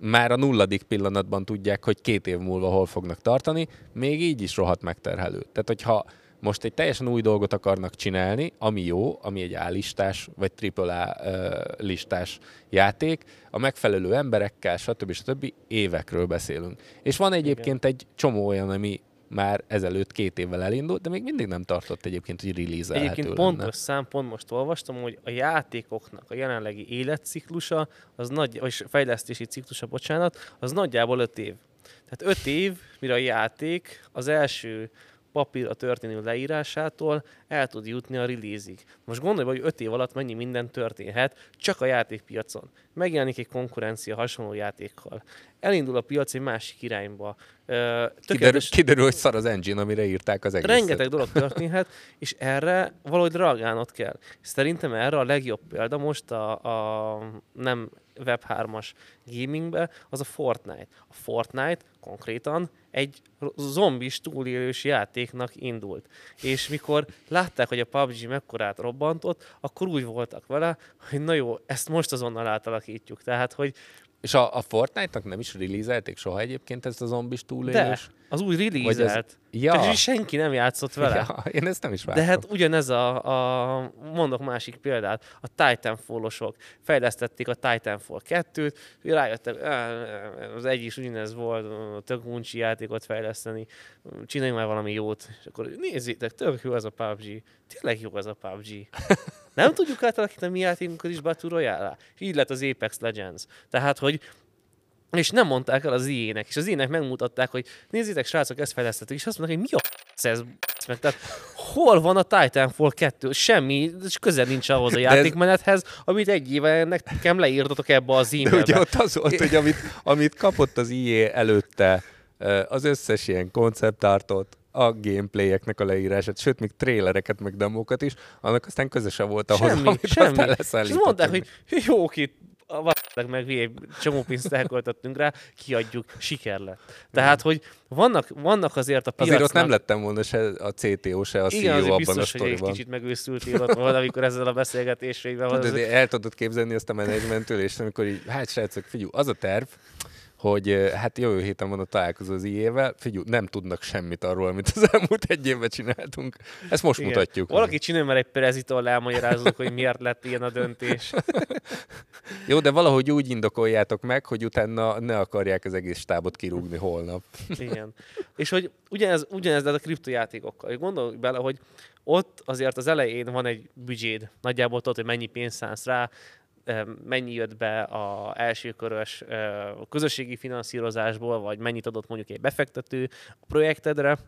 már a nulladik pillanatban tudják, hogy két év múlva hol fognak tartani, még így is rohadt megterhelő. Tehát, hogyha most egy teljesen új dolgot akarnak csinálni, ami jó, ami egy A-listás vagy AAA listás játék, a megfelelő emberekkel, stb. stb. évekről beszélünk. És van egyébként egy csomó olyan, ami már ezelőtt két évvel elindult, de még mindig nem tartott egyébként, hogy release Egyébként pontos szám, pont most olvastam, hogy a játékoknak a jelenlegi életciklusa, az nagy, vagy fejlesztési ciklusa, bocsánat, az nagyjából öt év. Tehát öt év, mire a játék az első papírra történő leírásától el tud jutni a release-ig. Most gondolj, hogy 5 év alatt mennyi minden történhet csak a játékpiacon. Megjelenik egy konkurencia hasonló játékkal. Elindul a piac egy másik irányba. Kiderül, kiderül, hogy szar az engine, amire írták az egészet. Rengeteg dolog történhet, és erre valahogy reagálnod kell. Szerintem erre a legjobb példa most a, a nem Web 3-as gamingbe, az a Fortnite. A Fortnite konkrétan egy zombis túlélős játéknak indult. És mikor látták, hogy a PUBG mekkorát robbantott, akkor úgy voltak vele, hogy na jó, ezt most azonnal átalakítjuk. Tehát, hogy és a, a Fortnite-nak nem is releaselték soha egyébként ezt a zombis túlélős? De, az úgy releaselt. Az... Ja. Tehát senki nem játszott vele. Ja, én ezt nem is vártam. De hát ugyanez a, a, mondok másik példát, a Titanfall-osok fejlesztették a Titanfall 2-t, rájöttek, az egy is ugyanez volt, tök uncsi játékot fejleszteni, csináljunk már valami jót, és akkor nézzétek, tök jó ez a PUBG. Tényleg jó ez a PUBG. Nem tudjuk átalakítani mi játékunkat is Battle royale És így lett az Apex Legends. Tehát, hogy és nem mondták el az ilyenek, és az ilyenek megmutatták, hogy nézzétek, srácok, ezt fejlesztettük, és azt mondták, hogy mi a ez meg. Tehát hol van a Titanfall 2? Semmi, és közel nincs ahhoz a játékmenethez, amit egy éve nekem leírtatok ebbe az e-mailbe. De ugye ott az volt, hogy amit, amit kapott az IE előtte, az összes ilyen konceptártot, a gameplayeknek a leírását, sőt, még trélereket, meg demókat is, annak aztán közöse volt ahhoz, semmi, amit semmi. aztán És mondták, hogy jó, itt meg egy csomó pénzt elköltöttünk rá, kiadjuk, siker lett. Tehát, hogy vannak, vannak azért a piacnak... Azért ott nem lettem volna se a CTO, se a CEO Igen, abban biztos, a sztoriban. hogy egy kicsit megőszültél ott volna, amikor ezzel a beszélgetésről... Tudod, az... el tudod képzelni azt a menedzsmentől, és amikor így, hát srácok, figyelj, az a terv, hogy hát jövő héten van a találkozó az IE-vel, figyelj, nem tudnak semmit arról, amit az elmúlt egy évben csináltunk. Ezt most Igen. mutatjuk. Valaki csinál már egy prezitól elmagyarázunk, hogy miért lett ilyen a döntés. Jó, de valahogy úgy indokoljátok meg, hogy utána ne akarják az egész stábot kirúgni holnap. Igen. És hogy ugyanez, ugyanez a kriptojátékokkal. Gondolj bele, hogy ott azért az elején van egy büdzséd, nagyjából tudod, hogy mennyi pénzt szánsz rá, mennyi jött be a első körös közösségi finanszírozásból, vagy mennyit adott mondjuk egy befektető a projektedre,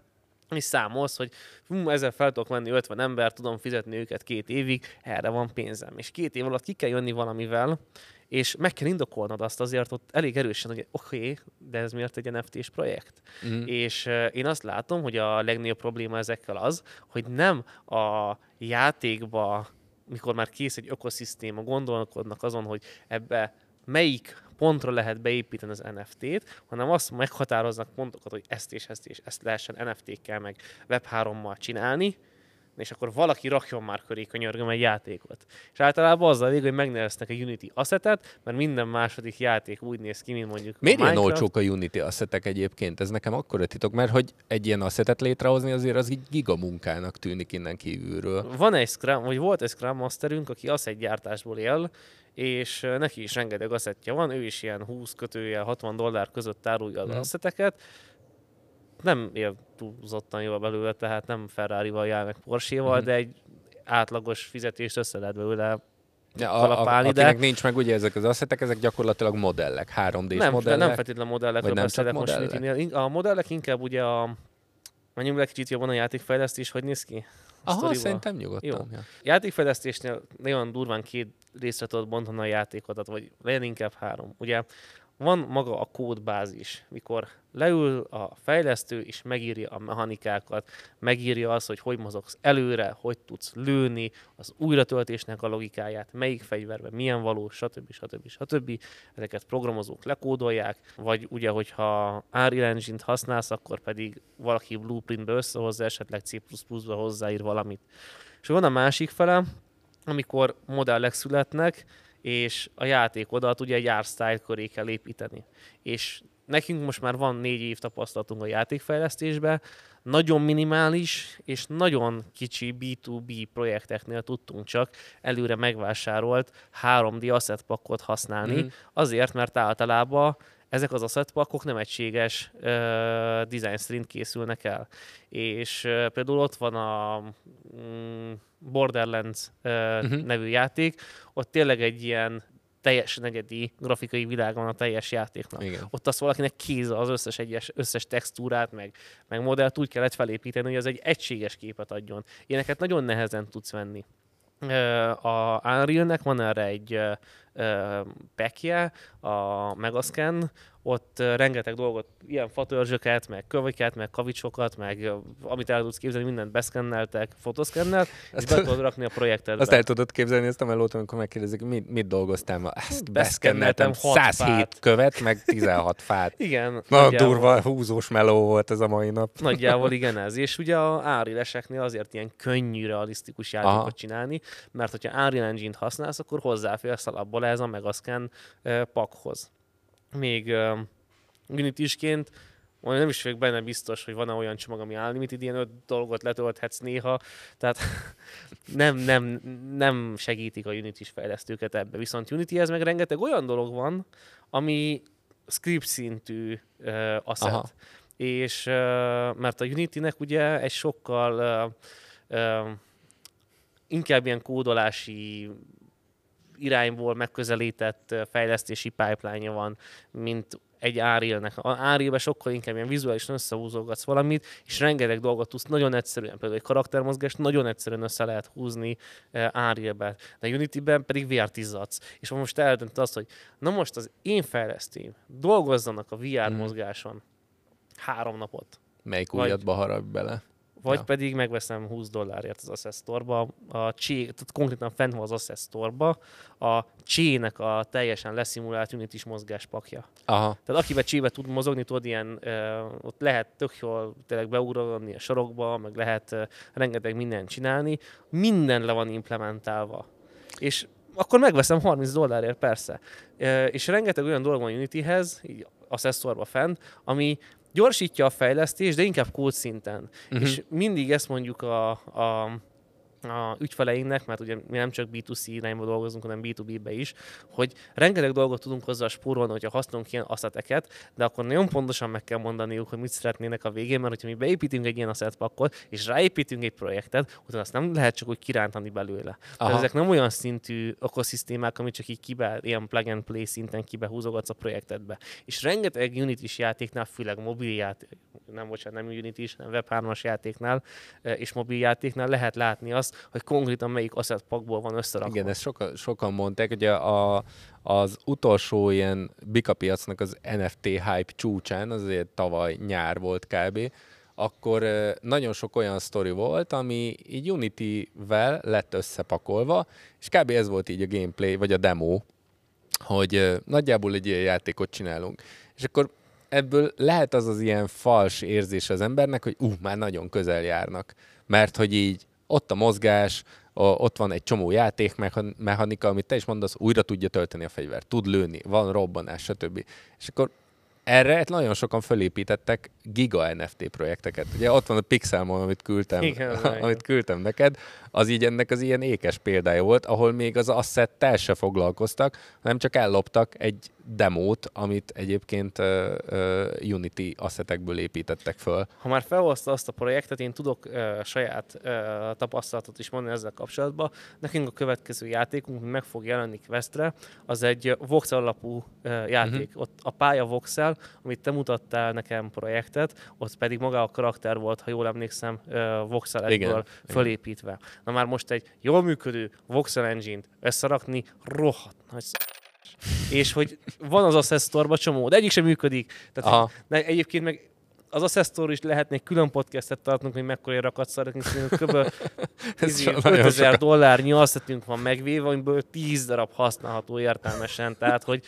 és számolsz, hogy hm, ezzel fel tudok menni 50 ember, tudom fizetni őket két évig, erre van pénzem. És két év alatt ki kell jönni valamivel, és meg kell indokolnod azt azért ott elég erősen, hogy oké, okay, de ez miért egy NFT-s projekt? Mm. És én azt látom, hogy a legnagyobb probléma ezekkel az, hogy nem a játékba mikor már kész egy ökoszisztéma, gondolkodnak azon, hogy ebbe melyik pontra lehet beépíteni az NFT-t, hanem azt meghatároznak pontokat, hogy ezt és ezt és ezt lehessen NFT-kkel meg Web3-mal csinálni, és akkor valaki rakjon már köré könyörgöm egy játékot. És általában azzal végül, hogy megneveznek egy Unity assetet, mert minden második játék úgy néz ki, mint mondjuk Miért ilyen olcsók a Unity assetek egyébként? Ez nekem akkor titok, mert hogy egy ilyen assetet létrehozni azért az gigamunkának tűnik innen kívülről. Van egy Scrum, vagy volt egy Scrum Masterünk, aki asset gyártásból él, és neki is rengeteg assetja van, ő is ilyen 20 kötője 60 dollár között árulja az hmm. asseteket, nem él túlzottan jól belőle, tehát nem Ferrari-val jár meg Porsche-val, mm-hmm. de egy átlagos fizetést össze lehet belőle Ja, a, a, akinek de... nincs meg ugye ezek az asszetek, ezek gyakorlatilag modellek, 3D-s nem, modellek. Nem feltétlenül modellekről nem beszélek most. Modellek? A modellek inkább ugye a... Menjünk le kicsit jobban a játékfejlesztés, hogy néz ki? Aha, sztorival. szerintem nyugodtan. Jó. Ja. Játékfejlesztésnél nagyon durván két részre tudod bontani a játékodat, vagy legyen inkább három. Ugye van maga a kódbázis, mikor leül a fejlesztő, és megírja a mechanikákat, megírja azt, hogy hogy mozogsz előre, hogy tudsz lőni, az újratöltésnek a logikáját, melyik fegyverben milyen való, stb. stb. stb. Ezeket programozók lekódolják, vagy ugye, hogyha Unreal Engine-t használsz, akkor pedig valaki blueprintbe összehozza, esetleg C++-ba hozzáír valamit. És van a másik fele, amikor modellek születnek, és a játékodat ugye egy art style köré kell építeni. És nekünk most már van négy év tapasztalatunk a játékfejlesztésben, nagyon minimális és nagyon kicsi B2B projekteknél tudtunk csak előre megvásárolt 3D asset pakkot használni, mm. azért, mert általában ezek az asset pakkok nem egységes uh, design szerint készülnek el. És uh, például ott van a mm, Borderlands uh, uh-huh. nevű játék, ott tényleg egy ilyen teljes negyedi grafikai világ van a teljes játéknak. Igen. Ott azt valakinek kéz az összes egyes, összes textúrát, meg, meg modellt úgy kellett felépíteni, hogy az egy egységes képet adjon. Ilyeneket nagyon nehezen tudsz venni. A Unreal-nek van erre egy pekje, a Megascan, ott rengeteg dolgot, ilyen fatörzsöket, meg köviket, meg kavicsokat, meg amit el tudsz képzelni, mindent beszkenneltek, fotoszkennel, és be tudod rakni a projektedbe. Azt el tudod képzelni ezt a melót, amikor megkérdezik, mit, mit dolgoztál ma? Ezt beszkenneltem 107 fát. követ, meg 16 fát. igen. Na, durva, húzós meló volt ez a mai nap. Nagyjából igen ez. És ugye a árileseknél azért ilyen könnyű, realisztikus játékot Aha. csinálni, mert hogyha Unreal Engine-t használsz, akkor hozzáférsz alapból ez a Megascan pakhoz még Unity-sként, nem is vagyok benne biztos, hogy van-e olyan csomag, ami Unlimited, ilyen öt dolgot letölthetsz néha, tehát nem, nem, nem segítik a Unity-s fejlesztőket ebbe. Viszont Unity-hez meg rengeteg olyan dolog van, ami script szintű uh, asset. Aha. És uh, mert a Unity-nek ugye egy sokkal uh, uh, inkább ilyen kódolási irányból megközelített fejlesztési pipeline van, mint egy Árilnek. A Árilbe sokkal inkább ilyen vizuálisan összehúzogatsz valamit, és rengeteg dolgot tudsz nagyon egyszerűen, például egy karaktermozgást nagyon egyszerűen össze lehet húzni Árilbe. De Unity-ben pedig VR izzadsz. És most eldöntöd azt, hogy na most az én fejlesztém dolgozzanak a VR mm. mozgáson három napot. Melyik újatba harap bele? Vagy ja. pedig megveszem 20 dollárért az Assess Store-ba, a csé, tehát konkrétan fent van az Assess Store-ba, a csének a teljesen leszimulált unity mozgás pakja. Aha. Tehát akivel csébe tud mozogni, tudod, ilyen, ö, ott lehet tök jól tényleg beugrani a sorokba, meg lehet ö, rengeteg mindent csinálni, minden le van implementálva. És akkor megveszem 30 dollárért, persze. E, és rengeteg olyan dolog van Unityhez, így Assessorba fent, ami gyorsítja a fejlesztést, de inkább kód szinten. Uh-huh. És mindig ezt mondjuk a, a a ügyfeleinknek, mert ugye mi nem csak B2C irányba dolgozunk, hanem B2B-be is, hogy rengeteg dolgot tudunk hozzá spórolni, hogyha használunk ilyen asszeteket, de akkor nagyon pontosan meg kell mondaniuk, hogy mit szeretnének a végén, mert hogyha mi beépítünk egy ilyen asset pakkot, és ráépítünk egy projektet, utána azt nem lehet csak úgy kirántani belőle. Tehát ezek nem olyan szintű ökoszisztémák, amit csak így kibe, ilyen plug and play szinten kibehúzogatsz a projektedbe. És rengeteg Unity-s játéknál, főleg mobil játék, nem bocsánat, nem Unity-s, hanem Web 3-as játéknál eh, és mobil játéknál lehet látni azt, az, hogy konkrétan melyik asset pakból van összerakva. Igen, ezt soka, sokan mondták, hogy a, az utolsó ilyen bika piacnak az NFT hype csúcsán, azért tavaly nyár volt kb., akkor nagyon sok olyan sztori volt, ami így Unity-vel lett összepakolva, és kb. ez volt így a gameplay, vagy a demo, hogy nagyjából egy ilyen játékot csinálunk. És akkor ebből lehet az az ilyen fals érzés az embernek, hogy uh, már nagyon közel járnak. Mert hogy így ott a mozgás, a, ott van egy csomó játékmechanika, amit te is mondasz, újra tudja tölteni a fegyvert, tud lőni, van robbanás, stb. És akkor erre nagyon sokan fölépítettek giga NFT projekteket. Ugye ott van a Pixelmon, amit küldtem, igen, amit küldtem neked, az így ennek az ilyen ékes példája volt, ahol még az assettel se foglalkoztak, hanem csak elloptak egy demót, amit egyébként uh, uh, Unity asszetekből építettek föl. Ha már felhozta azt a projektet, én tudok uh, saját uh, tapasztalatot is mondani ezzel kapcsolatban. Nekünk a következő játékunk meg fog jelenni Questre, az egy voxel alapú uh, játék. Uh-huh. Ott a pálya voxel, amit te mutattál nekem projektet, ott pedig maga a karakter volt, ha jól emlékszem, uh, voxel fölépítve. Na már most egy jól működő voxel engine-t összerakni rohadt nagy és hogy van az Access Store-ban csomó, de egyik sem működik. Tehát Aha. de egyébként meg az Access Store is lehetne egy külön podcastet tartunk, hogy mekkora rakat szeretnénk, kb. Ez izé, so- nagyon 5000 sokat. dollárnyi asszetünk van megvéve, amiből 10 darab használható értelmesen. Tehát, hogy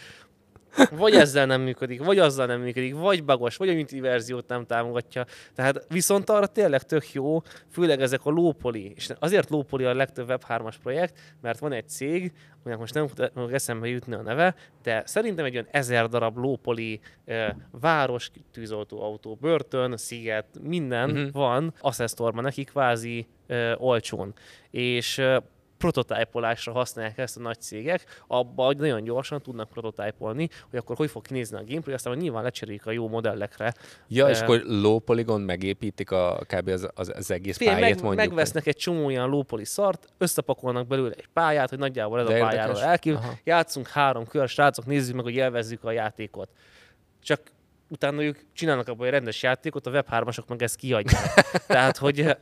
vagy ezzel nem működik, vagy azzal nem működik, vagy bagos, vagy a Unity verziót nem támogatja. Tehát viszont arra tényleg tök jó, főleg ezek a lópoli. És azért lópoli a legtöbb Web3-as projekt, mert van egy cég, aminek most nem fog- eszembe jutni a neve, de szerintem egy olyan ezer darab lópoli eh, város, tűzoltó, autó, börtön, sziget, minden uh-huh. van Accessorban neki kvázi eh, olcsón. És eh, prototypolásra használják ezt a nagy cégek, abba, hogy nagyon gyorsan tudnak prototypolni, hogy akkor hogy fog kinézni a gameplay, aztán nyilván lecserélik a jó modellekre. Ja, és akkor low polygon megépítik a, kb. az, az, az egész Fél, pályát meg, mondjuk. megvesznek egy csomó olyan lópoli szart, összepakolnak belőle egy pályát, hogy nagyjából ez De a pályáról elkív. Aha. Játszunk három kör, srácok, nézzük meg, hogy élvezzük a játékot. Csak utána ők csinálnak abban egy rendes játékot, a web 3 meg ezt kiadják. Tehát, hogy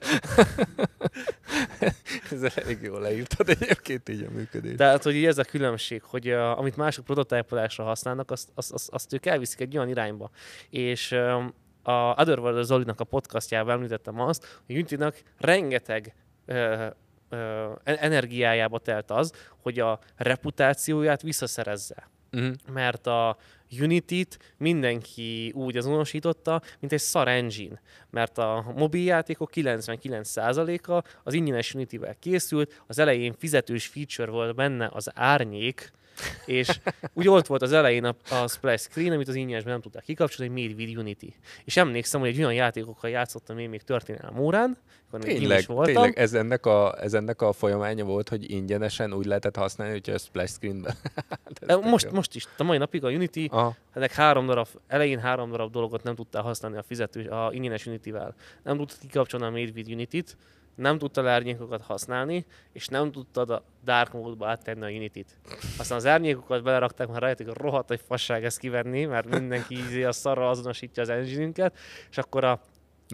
Ez elég jól leírtad egyébként így a működés. Tehát, hogy ez a különbség, hogy uh, amit mások prototípolásra használnak, azt, azt, azt, azt ők elviszik egy olyan irányba. És um, a Otherworld Zolinak a podcastjában említettem azt, hogy Unity-nak rengeteg uh, uh, energiájába telt az, hogy a reputációját visszaszerezze Uh-huh. mert a Unity-t mindenki úgy azonosította, mint egy szar engine, mert a mobiljátékok 99%-a az ingyenes Unity-vel készült, az elején fizetős feature volt benne az árnyék, és úgy ott volt az elején a, a splash screen, amit az ingyenesben nem tudták kikapcsolni, hogy Made with Unity. És emlékszem, hogy egy olyan játékokkal játszottam én még történelem órán, akkor még Tényleg, voltam. tényleg ez, ennek a, ez ennek a folyamánya volt, hogy ingyenesen úgy lehetett használni, hogyha a splash screenben. Hát Most, jó. most is, a mai napig a Unity Aha. ennek három darab, elején három darab dolgot nem tudtál használni a fizető, a ingyenes Unity-vel. Nem tudtad kikapcsolni a Made with Unity-t, nem tudtad árnyékokat használni, és nem tudtad a Dark Mode-ba áttenni a Unity-t. Aztán az árnyékokat belerakták, már rájöttek, hogy rohadt egy fasság ezt kivenni, mert mindenki ízé a szarra azonosítja az engine és akkor a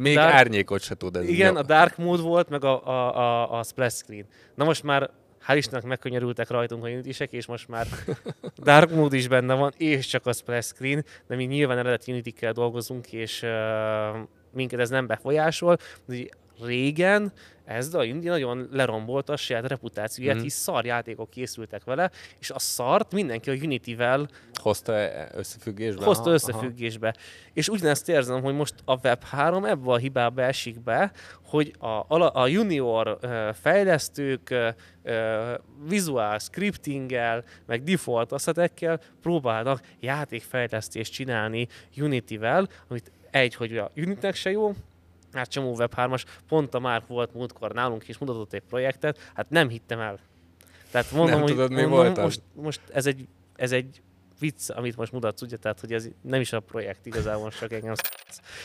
Még Dark- árnyékot se tud ez. igen, jó. a Dark Mode volt, meg a, a, a, a Splash Screen. Na most már hál' Istennek megkönnyörültek rajtunk a unity és most már Dark Mode is benne van, és csak a Splash Screen, de mi nyilván eredeti Unity-kkel dolgozunk, és uh, minket ez nem befolyásol. De régen ez a Unity nagyon lerombolta a saját reputációját, mm. hisz szar játékok készültek vele, és a szart mindenki a Unity-vel Hozta összefüggésbe? hozta Aha, összefüggésbe. És ugyanezt érzem, hogy most a Web3 ebbe a hibába esik be, hogy a, a junior fejlesztők visual scriptinggel, meg default asszetekkel próbálnak játékfejlesztést csinálni Unity-vel, amit egy, hogy a Unity-nek se jó, hát csomó Web3-as, pont a Márk volt múltkor nálunk és mutatott egy projektet, hát nem hittem el. Tehát mondom, Nem hogy tudod, mi mondom, most, most ez egy, ez egy vicc, amit most mutatsz, ugye? Tehát, hogy ez nem is a projekt igazából, csak engem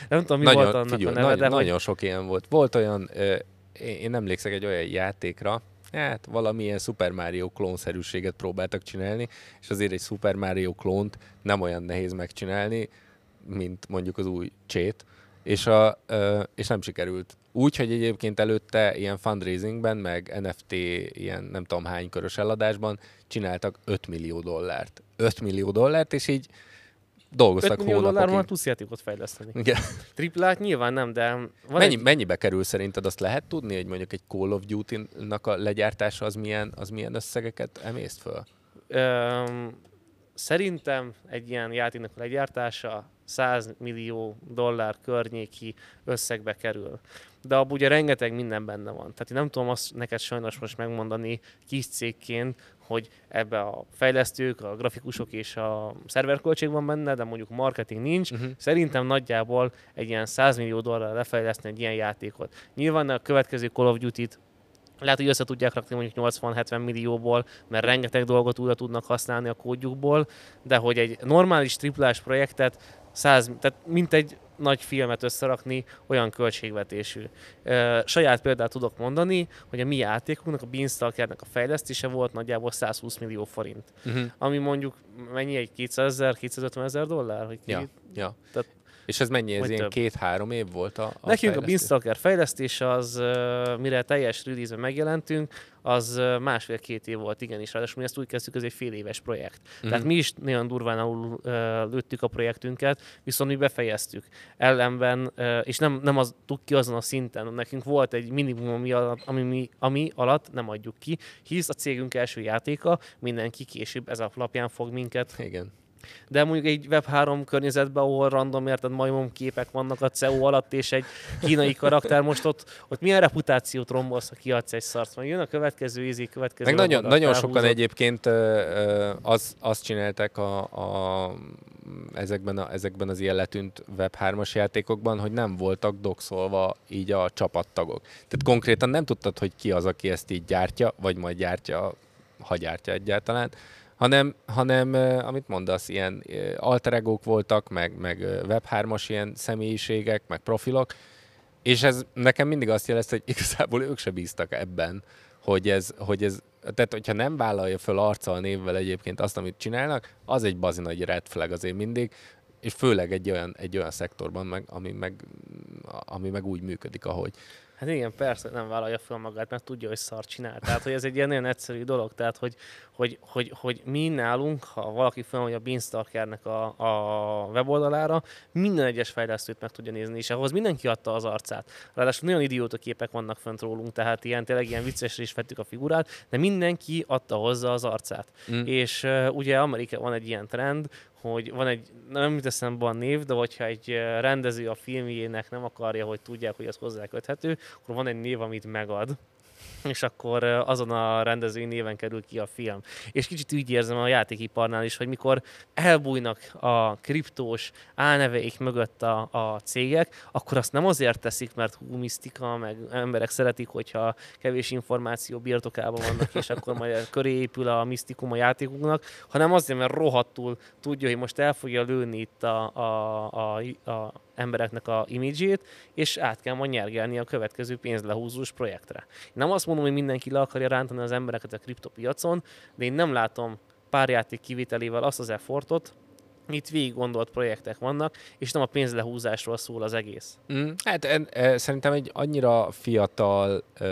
Nem tudom, mi nagyon, volt annak figyelj, a neve, nagy, de hogy nagyon sok ilyen volt. Volt olyan, ö, én én emlékszek egy olyan játékra, hát valamilyen Super Mario klónszerűséget próbáltak csinálni, és azért egy Super Mario klónt nem olyan nehéz megcsinálni, mint mondjuk az új csét, és, a, és nem sikerült. Úgy, hogy egyébként előtte ilyen fundraisingben, meg NFT ilyen nem tudom hány körös eladásban csináltak 5 millió dollárt. 5 millió dollárt, és így 5 dolgoztak millió dollárban hónapokig. tudsz játékot fejleszteni. Igen. Triplát nyilván nem, de van Mennyi, egy, mennyibe kerül szerinted? Azt lehet tudni, hogy mondjuk egy Call of Duty-nak a legyártása az milyen, az milyen összegeket emészt föl? öm, szerintem egy ilyen játéknak a legyártása 100 millió dollár környéki összegbe kerül. De abban ugye rengeteg minden benne van. Tehát én nem tudom azt neked sajnos most megmondani kis cégként, hogy ebbe a fejlesztők, a grafikusok és a szerverköltség van benne, de mondjuk marketing nincs. Uh-huh. Szerintem nagyjából egy ilyen 100 millió dollár lefejleszteni egy ilyen játékot. Nyilván a következő Call of Duty-t lehet, hogy össze tudják rakni mondjuk 80-70 millióból, mert rengeteg dolgot újra tudnak használni a kódjukból, de hogy egy normális triplás projektet 100, tehát mint egy nagy filmet összerakni, olyan költségvetésű. Ö, saját példát tudok mondani, hogy a mi játékunknak, a Beanstalkernek a fejlesztése volt nagyjából 120 millió forint. Uh-huh. Ami mondjuk mennyi egy 200 ezer, 250 ezer dollár? Hogy Ja. két- Ja. Tehát és ez mennyi? Ez ilyen két-három év volt a, a Nekünk fejlesztés? a Beanstalker fejlesztés az, mire teljes release megjelentünk, az másfél-két év volt, igenis. Ráadásul mi ezt úgy kezdtük, ez egy fél éves projekt. Mm. Tehát mi is nagyon durván ahol lőttük a projektünket, viszont mi befejeztük. Ellenben, és nem, nem az ki azon a szinten, nekünk volt egy minimum, ami, alatt, ami, mi, ami alatt nem adjuk ki, hisz a cégünk első játéka, mindenki később ez alapján fog minket Igen de mondjuk egy Web3 környezetben, ahol random érted majmom képek vannak a CEO alatt, és egy kínai karakter, most ott, ott milyen reputációt rombolsz, ha kiadsz egy szart? Majd jön a következő ízi, következő Meg nagyon, nagyon sokan egyébként az, azt csináltak a, a, ezekben, a, ezekben az ilyen letűnt Web3-as játékokban, hogy nem voltak doxolva így a csapattagok. Tehát konkrétan nem tudtad, hogy ki az, aki ezt így gyártja, vagy majd gyártja, ha gyártja egyáltalán hanem, hanem amit mondasz, ilyen alteregók voltak, meg, meg Web3-as ilyen személyiségek, meg profilok, és ez nekem mindig azt jelezte, hogy igazából ők se bíztak ebben, hogy ez, hogy ez tehát hogyha nem vállalja föl arccal, névvel egyébként azt, amit csinálnak, az egy bazi nagy red flag azért mindig, és főleg egy olyan, egy olyan szektorban, meg, ami, meg, ami meg úgy működik, ahogy. Hát igen, persze nem vállalja fel magát, mert tudja, hogy szar csinál. Tehát, hogy ez egy ilyen nagyon egyszerű dolog. Tehát, hogy, hogy, hogy, hogy mi nálunk, ha valaki felmondja a Beanstalkernek a, a weboldalára, minden egyes fejlesztőt meg tudja nézni, és ahhoz mindenki adta az arcát. Ráadásul nagyon idióta képek vannak fent rólunk, tehát ilyen tényleg ilyen viccesre is vettük a figurát, de mindenki adta hozzá az arcát. Mm. És uh, ugye Amerikában van egy ilyen trend, hogy van egy, nem jut eszembe a név, de hogyha egy rendező a filmjének nem akarja, hogy tudják, hogy az hozzá köthető, akkor van egy név, amit megad és akkor azon a rendezői néven kerül ki a film. És kicsit úgy érzem a játékiparnál is, hogy mikor elbújnak a kriptós álneveik mögött a, a cégek, akkor azt nem azért teszik, mert hú, misztika, meg emberek szeretik, hogyha kevés információ birtokában vannak, és akkor majd köré épül a misztikum a játékunknak, hanem azért, mert rohadtul tudja, hogy most el fogja lőni itt a, a, a, a embereknek a imidzsét, és át kell majd nyergelni a következő pénzlehúzós projektre. Én nem azt mondom, hogy mindenki le akarja rántani az embereket a kriptopiacon, de én nem látom pár játék kivitelével azt az effortot, itt végig gondolt projektek vannak, és nem a pénzlehúzásról szól az egész. Mm, hát en, e, szerintem egy annyira fiatal e,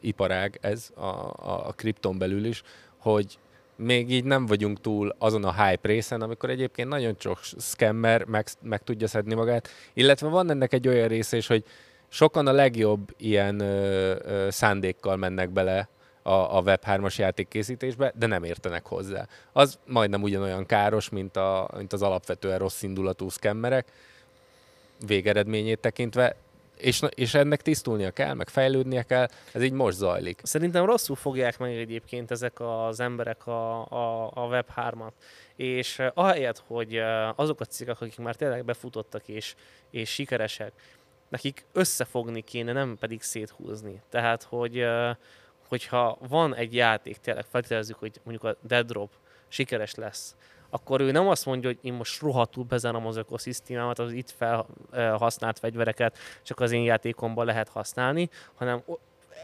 iparág ez a, a, a kripton belül is, hogy még így nem vagyunk túl azon a hype részen, amikor egyébként nagyon sok scammer meg, meg tudja szedni magát, illetve van ennek egy olyan része is, hogy sokan a legjobb ilyen ö, ö, szándékkal mennek bele a, a Web3-as játékkészítésbe, de nem értenek hozzá. Az majdnem ugyanolyan káros, mint, a, mint az alapvetően rossz indulatú scammerek végeredményét tekintve, és, és ennek tisztulnia kell, meg fejlődnie kell, ez így most zajlik. Szerintem rosszul fogják meg egyébként ezek az emberek a, a, a Web3-at. És uh, ahelyett, hogy uh, azok a cégek, akik már tényleg befutottak és, és sikeresek, nekik összefogni kéne, nem pedig széthúzni. Tehát, hogy uh, hogyha van egy játék, tényleg feltételezzük, hogy mondjuk a Dead Drop sikeres lesz, akkor ő nem azt mondja, hogy én most rohadtul bezárom az ökoszisztémámat, az itt felhasznált fegyvereket csak az én játékomban lehet használni, hanem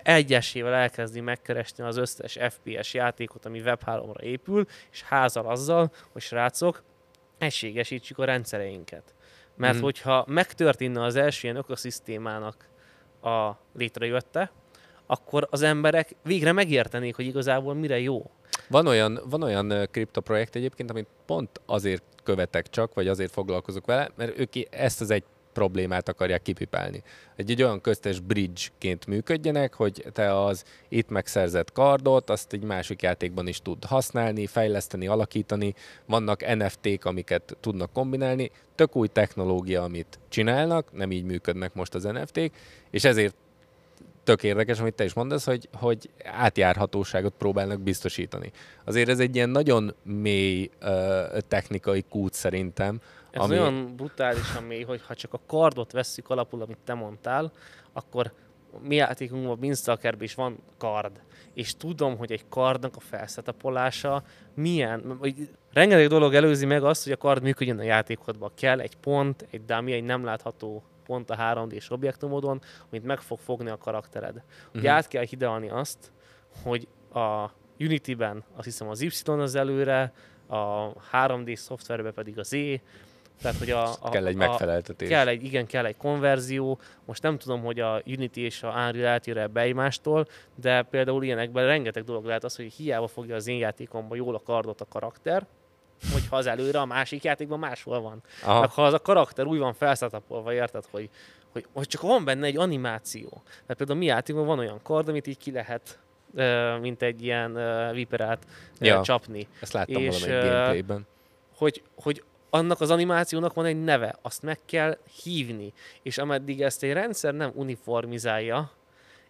egyesével elkezdi megkeresni az összes FPS játékot, ami Web3-ra épül, és házal azzal, hogy srácok, egységesítsük a rendszereinket. Mert mm. hogyha megtörténne az első ilyen ökoszisztémának a létrejötte, akkor az emberek végre megértenék, hogy igazából mire jó. Van olyan, van olyan kriptoprojekt egyébként, amit pont azért követek csak, vagy azért foglalkozok vele, mert ők ezt az egy problémát akarják kipipálni. Egy, egy olyan köztes bridge-ként működjenek, hogy te az itt megszerzett kardot, azt egy másik játékban is tud használni, fejleszteni, alakítani, vannak NFT-k, amiket tudnak kombinálni, tök új technológia, amit csinálnak, nem így működnek most az NFT-k, és ezért tök érdekes, amit te is mondasz, hogy, hogy átjárhatóságot próbálnak biztosítani. Azért ez egy ilyen nagyon mély uh, technikai kút szerintem. Ez ami... olyan brutálisan mély, hogy ha csak a kardot vesszük alapul, amit te mondtál, akkor mi játékunkban, Beanstalkerben is van kard, és tudom, hogy egy kardnak a felszetapolása milyen, hogy rengeteg dolog előzi meg azt, hogy a kard működjön a játékodban. Kell egy pont, egy dummy, egy nem látható pont a 3D-s objektumodon, amit meg fog fogni a karaktered. Uh-huh. Ugye át kell hidelni azt, hogy a Unity-ben azt hiszem az Y az előre, a 3D szoftverben pedig az E, Tehát, hogy a, a, kell egy a, megfeleltetés. Kell egy, igen, kell egy konverzió. Most nem tudom, hogy a Unity és a Unreal eltér ebbe egymástól, de például ilyenekben rengeteg dolog lehet az, hogy hiába fogja az én játékomban jól a kardot a karakter, hogyha az előre a másik játékban máshol van. Aha. Meg ha az a karakter úgy van felszatapolva, érted, hogy, hogy, hogy csak van benne egy animáció. Mert például mi játékban van olyan kard, amit így ki lehet mint egy ilyen viperát Ja. csapni. Ezt láttam És, valamelyik gameplayben. Hogy, hogy annak az animációnak van egy neve, azt meg kell hívni. És ameddig ezt egy rendszer nem uniformizálja,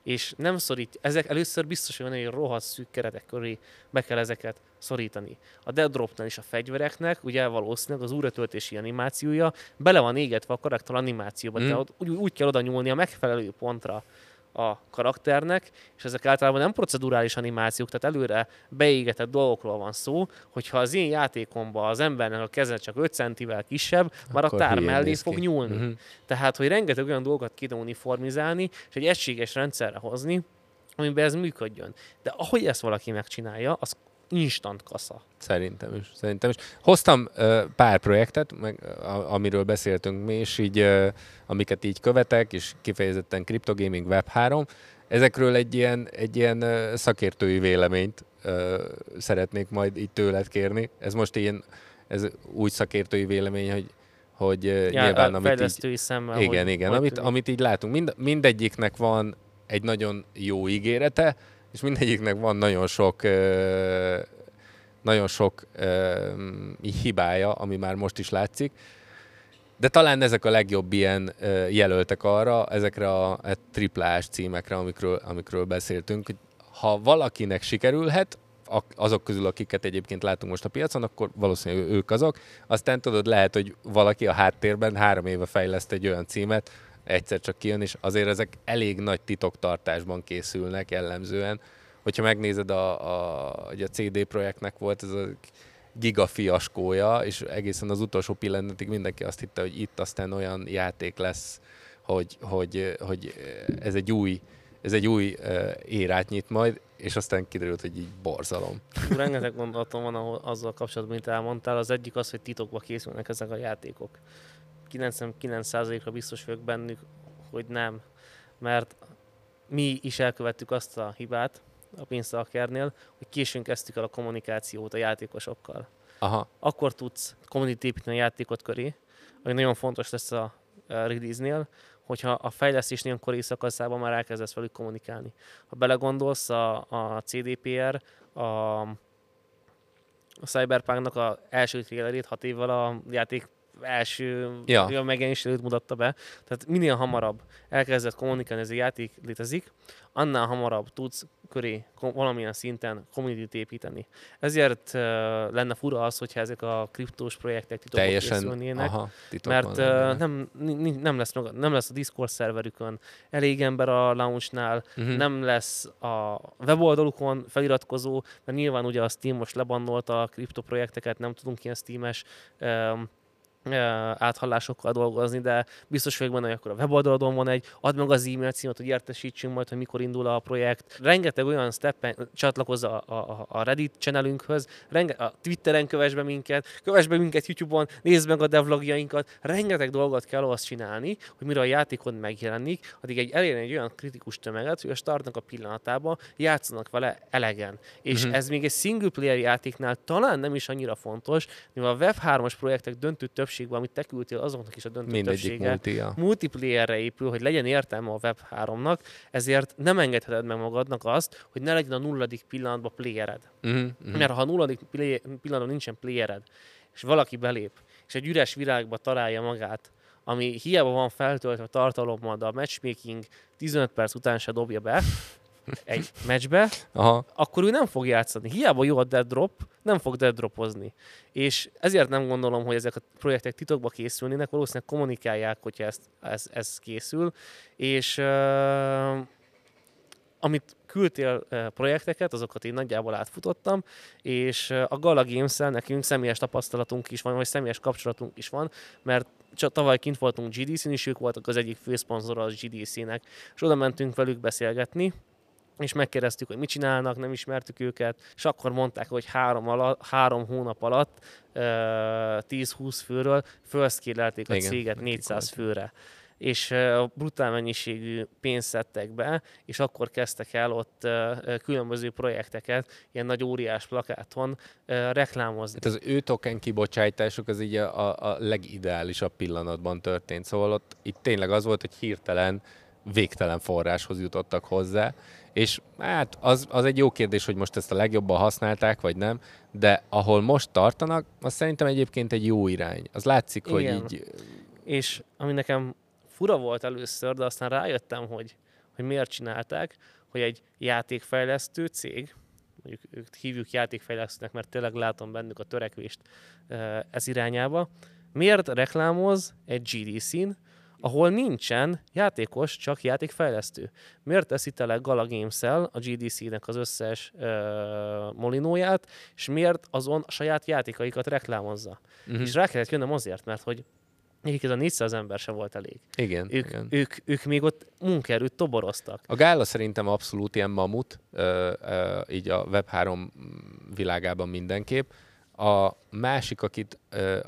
és nem szorít, ezek először biztos, hogy van egy rohadt szűk keretek köré be kell ezeket szorítani. A Dead Dropnál is a fegyvereknek, ugye valószínűleg az újratöltési animációja bele van égetve a karakter animációba, Mm. tehát úgy, úgy kell oda nyúlni a megfelelő pontra a karakternek, és ezek általában nem procedurális animációk, tehát előre beégetett dolgokról van szó, hogyha az én játékomban az embernek a keze csak 5 centivel kisebb, már a Akkor tár hülyén mellé fog ki. nyúlni. Mhm. Tehát, hogy rengeteg olyan dolgokat kéne uniformizálni, és egy egységes rendszerre hozni, amiben ez működjön. De ahogy ezt valaki megcsinálja, az instant kasza. Szerintem is. Szerintem is. Hoztam ö, pár projektet, meg, a, amiről beszéltünk mi, és így, ö, amiket így követek, és kifejezetten Cryptogaming Web 3. Ezekről egy ilyen, egy ilyen ö, szakértői véleményt ö, szeretnék majd így tőled kérni. Ez most ilyen, ez úgy szakértői vélemény, hogy, hogy Ja, nyilván, a amit így, szemmel. igen, hogy, igen, hogy amit, amit így látunk. Mind, mindegyiknek van egy nagyon jó ígérete, és mindegyiknek van nagyon sok nagyon sok hibája, ami már most is látszik. De talán ezek a legjobb ilyen jelöltek arra, ezekre a, a triplás címekre, amikről, amikről beszéltünk, ha valakinek sikerülhet, azok közül, akiket egyébként látunk most a piacon, akkor valószínűleg ők azok. Aztán tudod, lehet, hogy valaki a háttérben három éve fejleszt egy olyan címet, egyszer csak kijön, és azért ezek elég nagy titoktartásban készülnek jellemzően. Hogyha megnézed, a, a, a CD projektnek volt ez a gigafiaskója, és egészen az utolsó pillanatig mindenki azt hitte, hogy itt aztán olyan játék lesz, hogy, hogy, hogy ez egy új ez egy új uh, érát nyit majd, és aztán kiderült, hogy így borzalom. Rengeteg gondolatom van ahol, azzal kapcsolatban, mint elmondtál. Az egyik az, hogy titokba készülnek ezek a játékok. 99%-ra biztos vagyok bennük, hogy nem. Mert mi is elkövettük azt a hibát a pénztalkernél, hogy későn kezdtük el a kommunikációt a játékosokkal. Aha, Akkor tudsz community építeni a játékot köré, ami nagyon fontos lesz a release-nél, hogyha a fejlesztésnél korai szakaszában már elkezdesz velük kommunikálni. Ha belegondolsz, a, a CDPR, a, a Cyberpunknak a első trailerét hat évvel a játék első Ja. ja. megjelenés előtt mutatta be. Tehát minél hamarabb elkezdett kommunikálni, ez a játék létezik, annál hamarabb tudsz köré valamilyen szinten community építeni. Ezért uh, lenne fura az, hogyha ezek a kriptós projektek titokba teljesen készülnének. aha, titokban Mert uh, nem, nem, lesz, nem lesz a Discord szerverükön elég ember a launch-nál, Mhm. nem lesz a weboldalukon feliratkozó, mert nyilván ugye a Steam most lebannolta a kriptoprojekteket, nem tudunk ilyen Steam-es um, áthallásokkal dolgozni, de biztos vagyok benne, hogy akkor a weboldalon van egy, add meg az e-mail címet, hogy értesítsünk majd, hogy mikor indul a projekt. Rengeteg olyan steppen csatlakozz a, a, a Reddit channelünkhöz, renge, a Twitteren kövess be minket, kövess be minket YouTube-on, nézd meg a devlogjainkat, rengeteg dolgot kell ahhoz csinálni, hogy mire a játékod megjelenik, addig egy elérni egy olyan kritikus tömeget, hogy a startnak a pillanatában játszanak vele elegen. És Mhm. ez még egy single player játéknál talán nem is annyira fontos, mivel a Web3-as projektek döntő többségben, amit te küldtél, azoknak is a döntő Mindegyik többsége multi, ja. multiplayerre épül, hogy legyen értelme a Web3-nak, ezért nem engedheted meg magadnak azt, hogy ne legyen a nulladik pillanatban playered. Mhm, mhm. Mert ha a nulladik play- pillanatban nincsen playered, és valaki belép, és egy üres világba találja magát, ami hiába van feltöltve tartalommal, de a matchmaking 15 perc után se dobja be egy meccsbe, Aha, akkor ő nem fog játszani. Hiába jó a dead drop, nem fog dead dropozni. És ezért nem gondolom, hogy ezek a projektek titokba készülnének, valószínűleg kommunikálják, hogyha ez, ez, ez készül. És uh, amit küldtél projekteket, azokat én nagyjából átfutottam, és a Gala games nekünk személyes tapasztalatunk is van, vagy személyes kapcsolatunk is van, mert csak tavaly kint voltunk GDC-n, és ők voltak az egyik főszponzora az GDC-nek, és oda mentünk velük beszélgetni, és megkérdeztük, hogy mit csinálnak, nem ismertük őket, és akkor mondták, hogy három, alatt, három hónap alatt uh, 10-20 főről felszkélelték a Igen, céget 400 főre. És brutál mennyiségű pénzt szedtek be, és akkor kezdtek el ott különböző projekteket, ilyen nagy óriás plakáton reklámozni. Hát az ő token kibocsátásuk az így a, a legideálisabb pillanatban történt, szóval ott itt tényleg az volt, hogy hirtelen végtelen forráshoz jutottak hozzá, és hát az, az egy jó kérdés, hogy most ezt a legjobban használták, vagy nem, de ahol most tartanak, az szerintem egyébként egy jó irány. Az látszik, Igen. hogy így... És ami nekem fura volt először, de aztán rájöttem, hogy, hogy miért csinálták, hogy egy játékfejlesztő cég, mondjuk ők hívjuk játékfejlesztőnek, mert tényleg látom bennük a törekvést ez irányába, miért reklámoz egy GDC-n, ahol nincsen játékos, csak játékfejlesztő. Miért teszi tele Gala games a GDC-nek az összes uh, molinóját, és miért azon a saját játékaikat reklámozza? Uh-huh. És rá kellett jönnöm azért, mert hogy Nekik ez a 400 ember sem volt elég. Igen, ők, igen. Ők, ők még ott munkerőt toboroztak. A gála szerintem abszolút ilyen mamut, ö, ö, így a Web3 világában mindenképp. A másik, akit,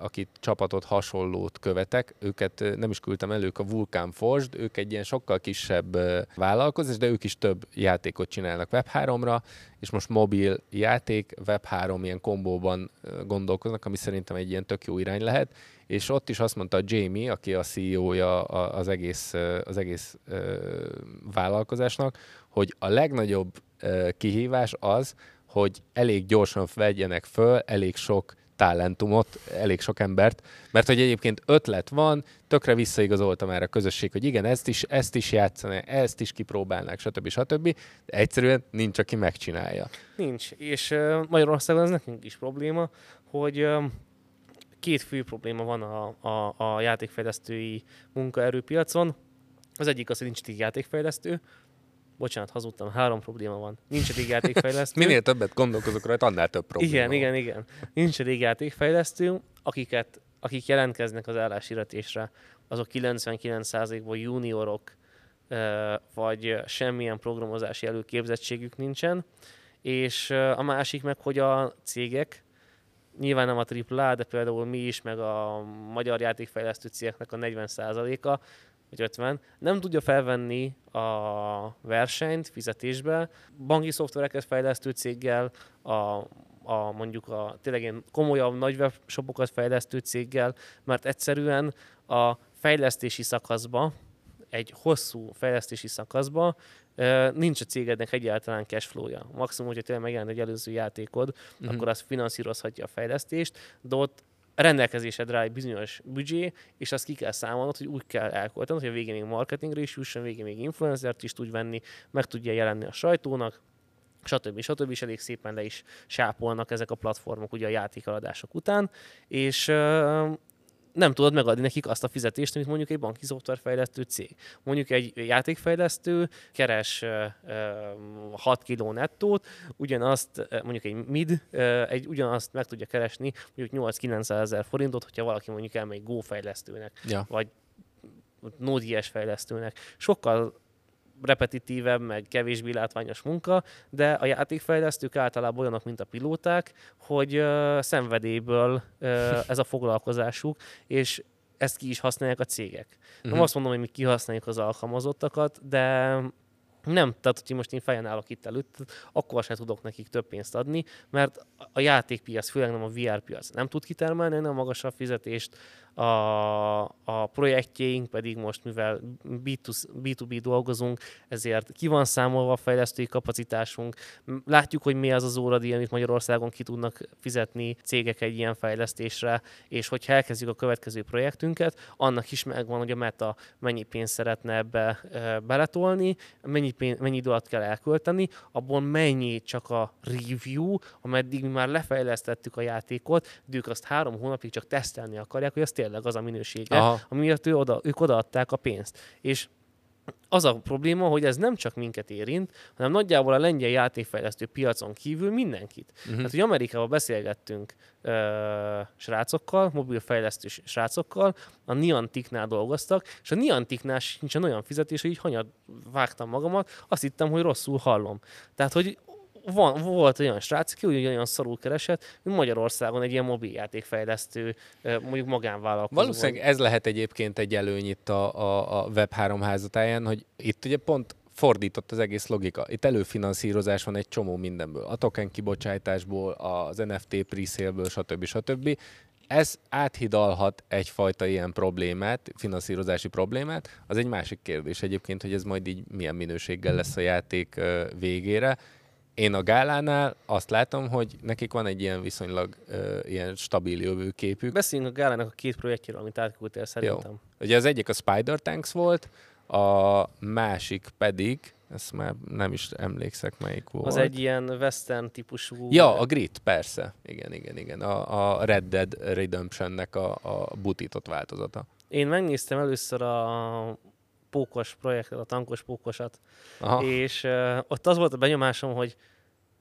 akit csapatot hasonlót követek, őket nem is küldtem ők a Vulkan Forged, ők egy ilyen sokkal kisebb vállalkozás, de ők is több játékot csinálnak Web3-ra, és most mobil játék, Web3 ilyen kombóban gondolkoznak, ami szerintem egy ilyen tök jó irány lehet, és ott is azt mondta Jamie, aki a CEO-ja az egész, az egész vállalkozásnak, hogy a legnagyobb kihívás az, hogy elég gyorsan vegyenek föl elég sok talentumot, elég sok embert, mert hogy egyébként ötlet van, tökre visszaigazolta már a közösség, hogy igen, ezt is, ezt is játszani, ezt is kipróbálnák, stb. stb. De egyszerűen nincs, aki megcsinálja. Nincs, és uh, Magyarországon ez nekünk is probléma, hogy két fő probléma van a, a, a játékfejlesztői munkaerőpiacon. Az egyik az, hogy nincs játékfejlesztő, bocsánat, hazudtam, három probléma van. Nincs elég játékfejlesztő. Minél többet gondolkozok rajta, annál több probléma Igen, van. igen, igen. Nincs elég játékfejlesztő, akiket, akik jelentkeznek az álláshirdetésre, azok 99%-ból juniorok, vagy semmilyen programozási előképzettségük nincsen. És a másik meg, hogy a cégek, nyilván nem a AAA, de például mi is, meg a magyar játékfejlesztő cégeknek a 40%-a vagy 50, nem tudja felvenni a versenyt fizetésbe. Banki szoftvereket fejlesztő céggel, a, a mondjuk a tényleg ilyen komolyabb nagy webshopokat fejlesztő céggel, mert egyszerűen a fejlesztési szakaszba, egy hosszú fejlesztési szakaszba nincs a cégednek egyáltalán cashflow-ja. Maximum, hogyha tényleg megjelent egy előző játékod, mm-hmm. akkor az finanszírozhatja a fejlesztést, de ott rendelkezésedre egy bizonyos büdzsé, és azt ki kell számolnod, hogy úgy kell elköltened, hogy a végén még marketingre is jusson, végén még influencert is tud venni, meg tudja jelenni a sajtónak, stb. stb. és elég szépen le is sápolnak ezek a platformok ugye a játékaladások után, és nem tudod megadni nekik azt a fizetést, amit mondjuk egy banki szoftverfejlesztő cég. Mondjuk egy játékfejlesztő keres 6 kiló nettót, ugyanazt, mondjuk egy mid, egy, ugyanazt meg tudja keresni mondjuk 8-900 ezer forintot, hogyha valaki mondjuk elmegy Go fejlesztőnek, ja. vagy Node.js fejlesztőnek. Sokkal repetitívebb, meg kevésbé látványos munka, de a játékfejlesztők általában olyanok, mint a pilóták, hogy uh, szenvedélyből uh, ez a foglalkozásuk, és ezt ki is használják a cégek. Uh-huh. Nem mhm. azt mondom, hogy mi kihasználjuk az alkalmazottakat, de nem, tehát hogyha most én fejen állok itt előtt, akkor sem tudok nekik több pénzt adni, mert a játékpiac, főleg nem a VR piac nem tud kitermelni nem magasabb fizetést, a, a projektjeink pedig most, mivel B2, b dolgozunk, ezért ki van számolva a fejlesztői kapacitásunk. Látjuk, hogy mi az az óradíj, amit Magyarországon ki tudnak fizetni cégek egy ilyen fejlesztésre, és hogyha elkezdjük a következő projektünket, annak is megvan, hogy a Meta mennyi pénzt szeretne ebbe e, beletolni, mennyi, pénz, mennyi időt kell elkölteni, abból mennyi csak a review, ameddig mi már lefejlesztettük a játékot, de ők azt három hónapig csak tesztelni akarják, hogy azt tényleg az a minősége, Aha. amiért ő oda, ők odaadták a pénzt. És az a probléma, hogy ez nem csak minket érint, hanem nagyjából a lengyel játékfejlesztő piacon kívül mindenkit. Uh-huh. Tehát, hogy Amerikában beszélgettünk ö, srácokkal, mobilfejlesztő srácokkal, a Nianticnál dolgoztak, és a Nianticnál sincsen olyan fizetés, hogy így hanyat vágtam magamat, azt hittem, hogy rosszul hallom. Tehát, hogy van, volt olyan srác, aki olyan szarul keresett, mint Magyarországon egy ilyen mobiljátékfejlesztő, mondjuk magánvállalkozó. Valószínűleg ez lehet egyébként egy előny itt a, a, a Web3 házatáján, hogy itt ugye pont fordított az egész logika. Itt előfinanszírozás van egy csomó mindenből. A token kibocsátásból, az NFT pre stb. stb. Ez áthidalhat egyfajta ilyen problémát, finanszírozási problémát. Az egy másik kérdés egyébként, hogy ez majd így milyen minőséggel lesz a játék végére én a Gálánál azt látom, hogy nekik van egy ilyen viszonylag uh, ilyen stabil jövőképük. Beszéljünk a Gálának a két projektjéről, amit átküldtél szerintem. Jó. Ugye az egyik a Spider Tanks volt, a másik pedig, ezt már nem is emlékszek melyik volt. Az egy ilyen western típusú... Ja, a Grit, persze. Igen, igen, igen. A, a Red Dead Redemption-nek a, a butított változata. Én megnéztem először a pókos projektet, a tankos pókosat, Aha. és uh, ott az volt a benyomásom, hogy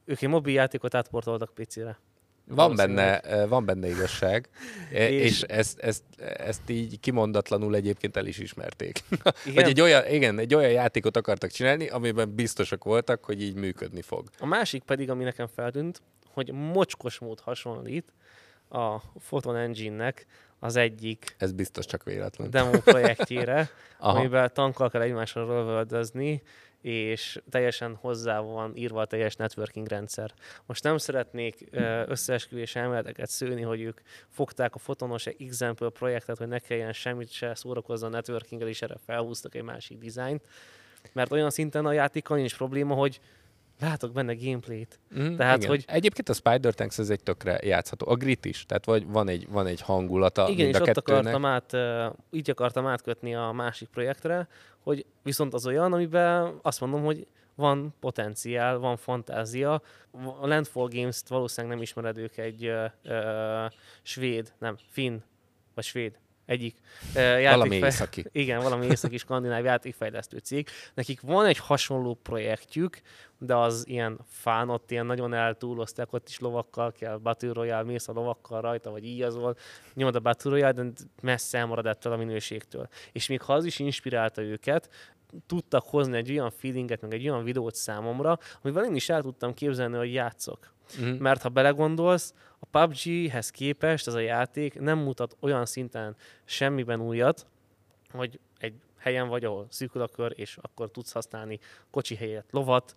ők egy mobil játékot átportoltak PC-re. Van benne, van benne igazság, és, és ezt, ezt, ezt így kimondatlanul egyébként el is ismerték. Igen? Vagy egy olyan, igen, egy olyan játékot akartak csinálni, amiben biztosak voltak, hogy így működni fog. A másik pedig, ami nekem feltűnt, hogy mocskos mód hasonlít a Photon Engine-nek az egyik Ez biztos csak véletlen. demo projektjére, amiben tankkal kell egymásra rövöldözni, és teljesen hozzá van írva a teljes networking rendszer. Most nem szeretnék összeesküvés elméleteket szőni, hogy ők fogták a fotonos example projektet, hogy ne kelljen semmit se szórakozni a networkinggel, és erre felhúztak egy másik dizájnt, mert olyan szinten a játékkal nincs probléma, hogy látok benne gameplayt. Mm, tehát, igen. hogy... Egyébként a Spider Tanks ez egy tökre játszható. A Grit is, tehát vagy van egy, van egy hangulata Igen, mind és a ott akartam át, így akartam átkötni a másik projektre, hogy viszont az olyan, amiben azt mondom, hogy van potenciál, van fantázia. A Landfall Games-t valószínűleg nem ismered ők egy uh, uh, svéd, nem, finn, vagy svéd, egyik uh, játékfej... Valami északi. Igen, valami északi skandináv játékfejlesztő cég. Nekik van egy hasonló projektjük, de az ilyen fán, ott ilyen nagyon eltúlozták, ott is lovakkal kell, Battle Royale, mész a lovakkal rajta, vagy így az volt, nyomod a Battle Royale, de messze elmarad ettől a minőségtől. És még ha az is inspirálta őket, tudtak hozni egy olyan feelinget, meg egy olyan videót számomra, amivel én is el tudtam képzelni, hogy játszok. Uh-huh. Mert ha belegondolsz, a PUBG-hez képest ez a játék nem mutat olyan szinten semmiben újat, hogy egy helyen vagy, ahol szűkül a kör, és akkor tudsz használni kocsi helyett lovat,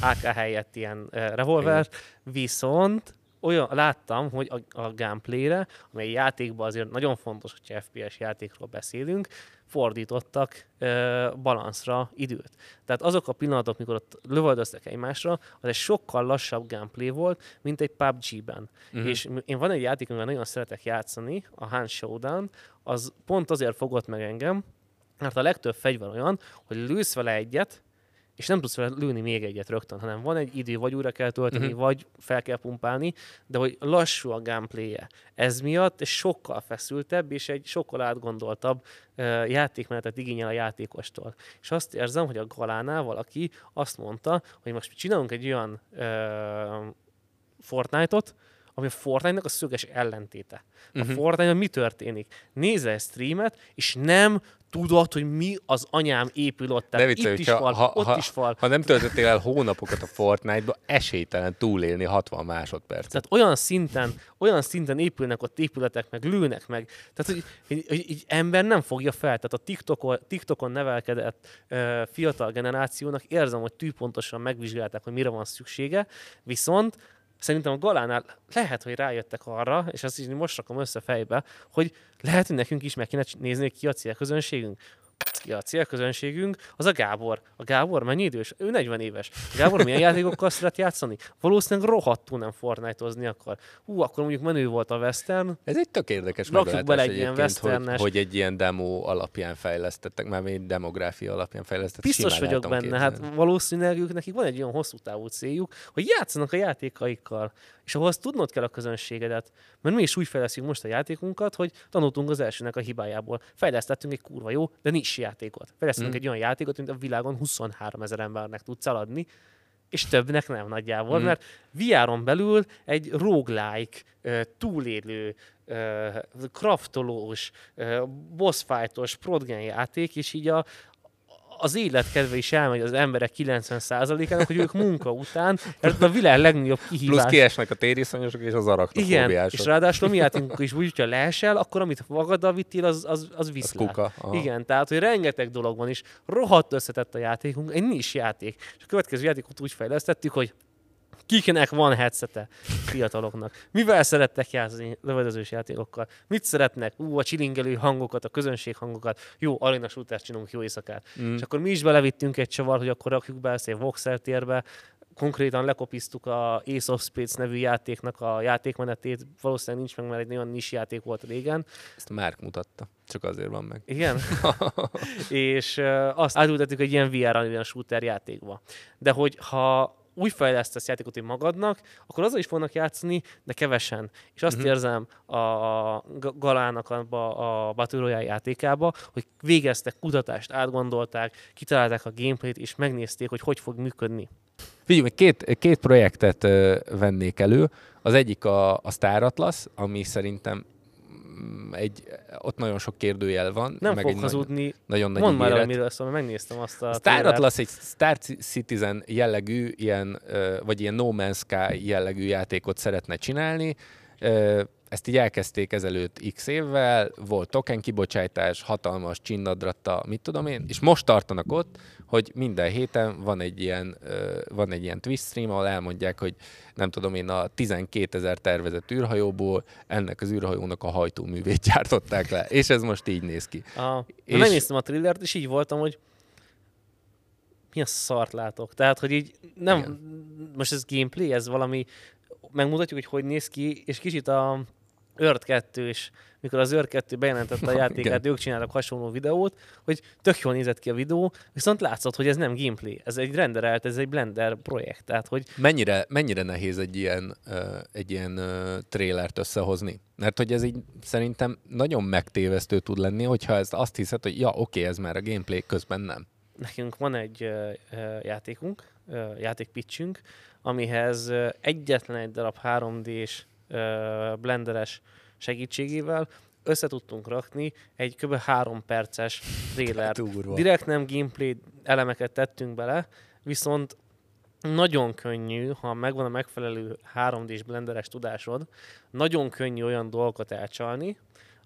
AK helyett ilyen revolvert, viszont olyan, láttam, hogy a, a gameplayre, amely játékban azért nagyon fontos, hogyha FPS játékról beszélünk, fordítottak ö, balanszra időt. Tehát azok a pillanatok, mikor ott lövöldöztek egymásra, az egy sokkal lassabb gameplay volt, mint egy PUBG-ben. Uh-huh. És én van egy játék, amivel nagyon szeretek játszani, a Hans Showdown, az pont azért fogott meg engem, mert a legtöbb fegyver olyan, hogy lősz vele egyet, és nem tudsz vele lőni még egyet rögtön, hanem van egy idő, vagy újra kell tölteni, uh-huh. vagy fel kell pumpálni, de hogy lassú a gameplay-je. Ez miatt sokkal feszültebb, és egy sokkal átgondoltabb uh, játékmenetet igényel a játékostól. És azt érzem, hogy a Galánál valaki azt mondta, hogy most csinálunk egy olyan uh, Fortnite-ot, ami a Fortnite-nak a szöges ellentéte. A uh-huh. Fortnite-ban mi történik? Nézel streamet, és nem tudod, hogy mi az anyám épül ott. Tehát viccelj, itt is fal, ha, ott ha, is fal. Ha nem töltöttél el hónapokat a Fortnite-ba, esélytelen túlélni 60 másodpercet. Tehát olyan szinten, olyan szinten épülnek ott épületek, meg lőnek meg. Tehát, hogy, hogy, hogy, ember nem fogja fel. Tehát a TikTokon, TikTokon nevelkedett uh, fiatal generációnak érzem, hogy tűpontosan megvizsgálták, hogy mire van szüksége, viszont szerintem a Galánál lehet, hogy rájöttek arra, és azt is most rakom össze fejbe, hogy lehet, hogy nekünk is meg kéne nézni, ki a célközönségünk ki a célközönségünk, az a Gábor. A Gábor mennyi idős? Ő 40 éves. A Gábor milyen játékokkal szeret játszani? Valószínűleg rohadtul nem Fortnite-ozni akar. Hú, akkor mondjuk menő volt a Western. Ez egy tök érdekes Rakjuk bele egy ilyen hogy, hogy, egy ilyen demo alapján fejlesztettek, már egy demográfia alapján fejlesztettek. Biztos vagyok benne, képzelni. hát valószínűleg ők nekik van egy olyan hosszú távú céljuk, hogy játszanak a játékaikkal és ahhoz tudnod kell a közönségedet. Mert mi is úgy fejlesztjük most a játékunkat, hogy tanultunk az elsőnek a hibájából. Fejlesztettünk egy kurva jó, de nincs játékot. Fejlesztenek Mm. egy olyan játékot, mint a világon 23 ezer embernek tudsz eladni, és többnek nem nagyjából, Mm. mert VR-on belül egy roguelike, túlélő, kraftolós, ö, boss fightos, prodgen játék, és így a, az életkedve is elmegy az emberek 90%-ának, hogy ők munka után, mert a világ legnagyobb Plusz kihívás. kiesnek a tériszonyosok és az Igen, arachnofóbiások. és ráadásul mi játékunk is úgy, hogyha leesel, akkor amit magaddal vittél, az, az, az visz Az kuka. Aha. Igen, tehát, hogy rengeteg dolog van, és rohadt összetett a játékunk, egy nis játék. És a következő játékot úgy fejlesztettük, hogy kiknek van headsete fiataloknak. Mivel szerettek játszani lövöldözős játékokkal? Mit szeretnek? Ú, a csilingelő hangokat, a közönség hangokat. Jó, arena shootert csinálunk, jó éjszakát. Mm. És akkor mi is belevittünk egy csavar, hogy akkor rakjuk be ezt egy voxel térbe, konkrétan lekopiztuk a Ace of Spades nevű játéknak a játékmenetét, valószínűleg nincs meg, mert egy nagyon nis játék volt régen. Ezt Márk mutatta. Csak azért van meg. Igen. és azt átültettük egy ilyen VR olyan shooter játékba. De hogy ha úgy fejlesztesz játékot hogy magadnak, akkor azzal is fognak játszani, de kevesen. És azt uh-huh. érzem a Ga- Galának a, a Battle Royale játékába, hogy végeztek kutatást, átgondolták, kitalálták a gameplayt, és megnézték, hogy hogy fog működni. Figyelj, két, két projektet ö, vennék elő. Az egyik a, a Star Atlas, ami szerintem egy, ott nagyon sok kérdőjel van. Nem meg fog hazudni. Nagyon, nagy Mondd már ígéret. miről szól, mert megnéztem azt a Star trailert. Atlas egy Star Citizen jellegű, ilyen, vagy ilyen No Man's Sky jellegű játékot szeretne csinálni. Ezt így elkezdték ezelőtt x évvel, volt token kibocsátás, hatalmas csinnadratta, mit tudom én, és most tartanak ott, hogy minden héten van egy ilyen, van egy ilyen twist stream, ahol elmondják, hogy nem tudom én, a 12 ezer tervezett űrhajóból ennek az űrhajónak a hajtóművét gyártották le, és ez most így néz ki. A, És-. Megnéztem a trillert, és így voltam, hogy mi a szart látok. Tehát, hogy így nem. Igen. most ez gameplay, ez valami, megmutatjuk, hogy hogy néz ki, és kicsit a Earth 2 és mikor az Earth 2 bejelentette a játékát, ők csináltak hasonló videót, hogy tök jól nézett ki a videó, viszont látszott, hogy ez nem gameplay, ez egy renderelt, ez egy Blender projekt, tehát hogy Mennyire, mennyire nehéz egy ilyen, egy ilyen trélert összehozni? Mert hogy ez így szerintem nagyon megtévesztő tud lenni, hogyha ezt azt hiszed, hogy ja, oké, ez már a gameplay, közben nem. nekünk van egy ö, ö, játékunk, játékpitchünk, amihez egyetlen egy darab 3D-s ö, blenderes segítségével össze tudtunk rakni egy kb. három perces trélert. Durva. Direkt nem gameplay elemeket tettünk bele, viszont nagyon könnyű, ha megvan a megfelelő 3D-s blenderes tudásod, nagyon könnyű olyan dolgokat elcsalni,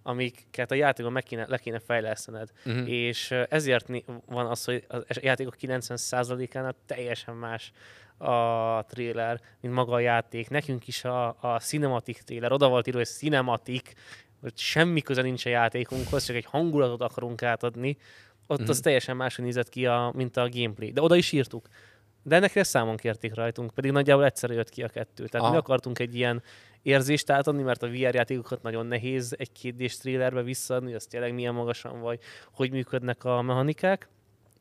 amiket a játékban meg kéne, le kéne fejlesztened. Mhm. És ezért van az, hogy a játékok 90%-ánál teljesen más a trailer, mint maga a játék. Nekünk is a, a cinematic trailer, oda volt írva, hogy cinematic, hogy semmi köze nincs a játékunkhoz, csak egy hangulatot akarunk átadni. Ott Mhm. az teljesen máshogy nézett ki, a, mint a gameplay. De oda is írtuk. De ennek ezt számon kérték rajtunk, pedig nagyjából egyszerre jött ki a kettő. Tehát Aha. mi akartunk egy ilyen érzést átadni, mert a VR játékokat nagyon nehéz egy 2 d trailerbe visszaadni, az tényleg milyen magasan vagy, hogy működnek a mechanikák.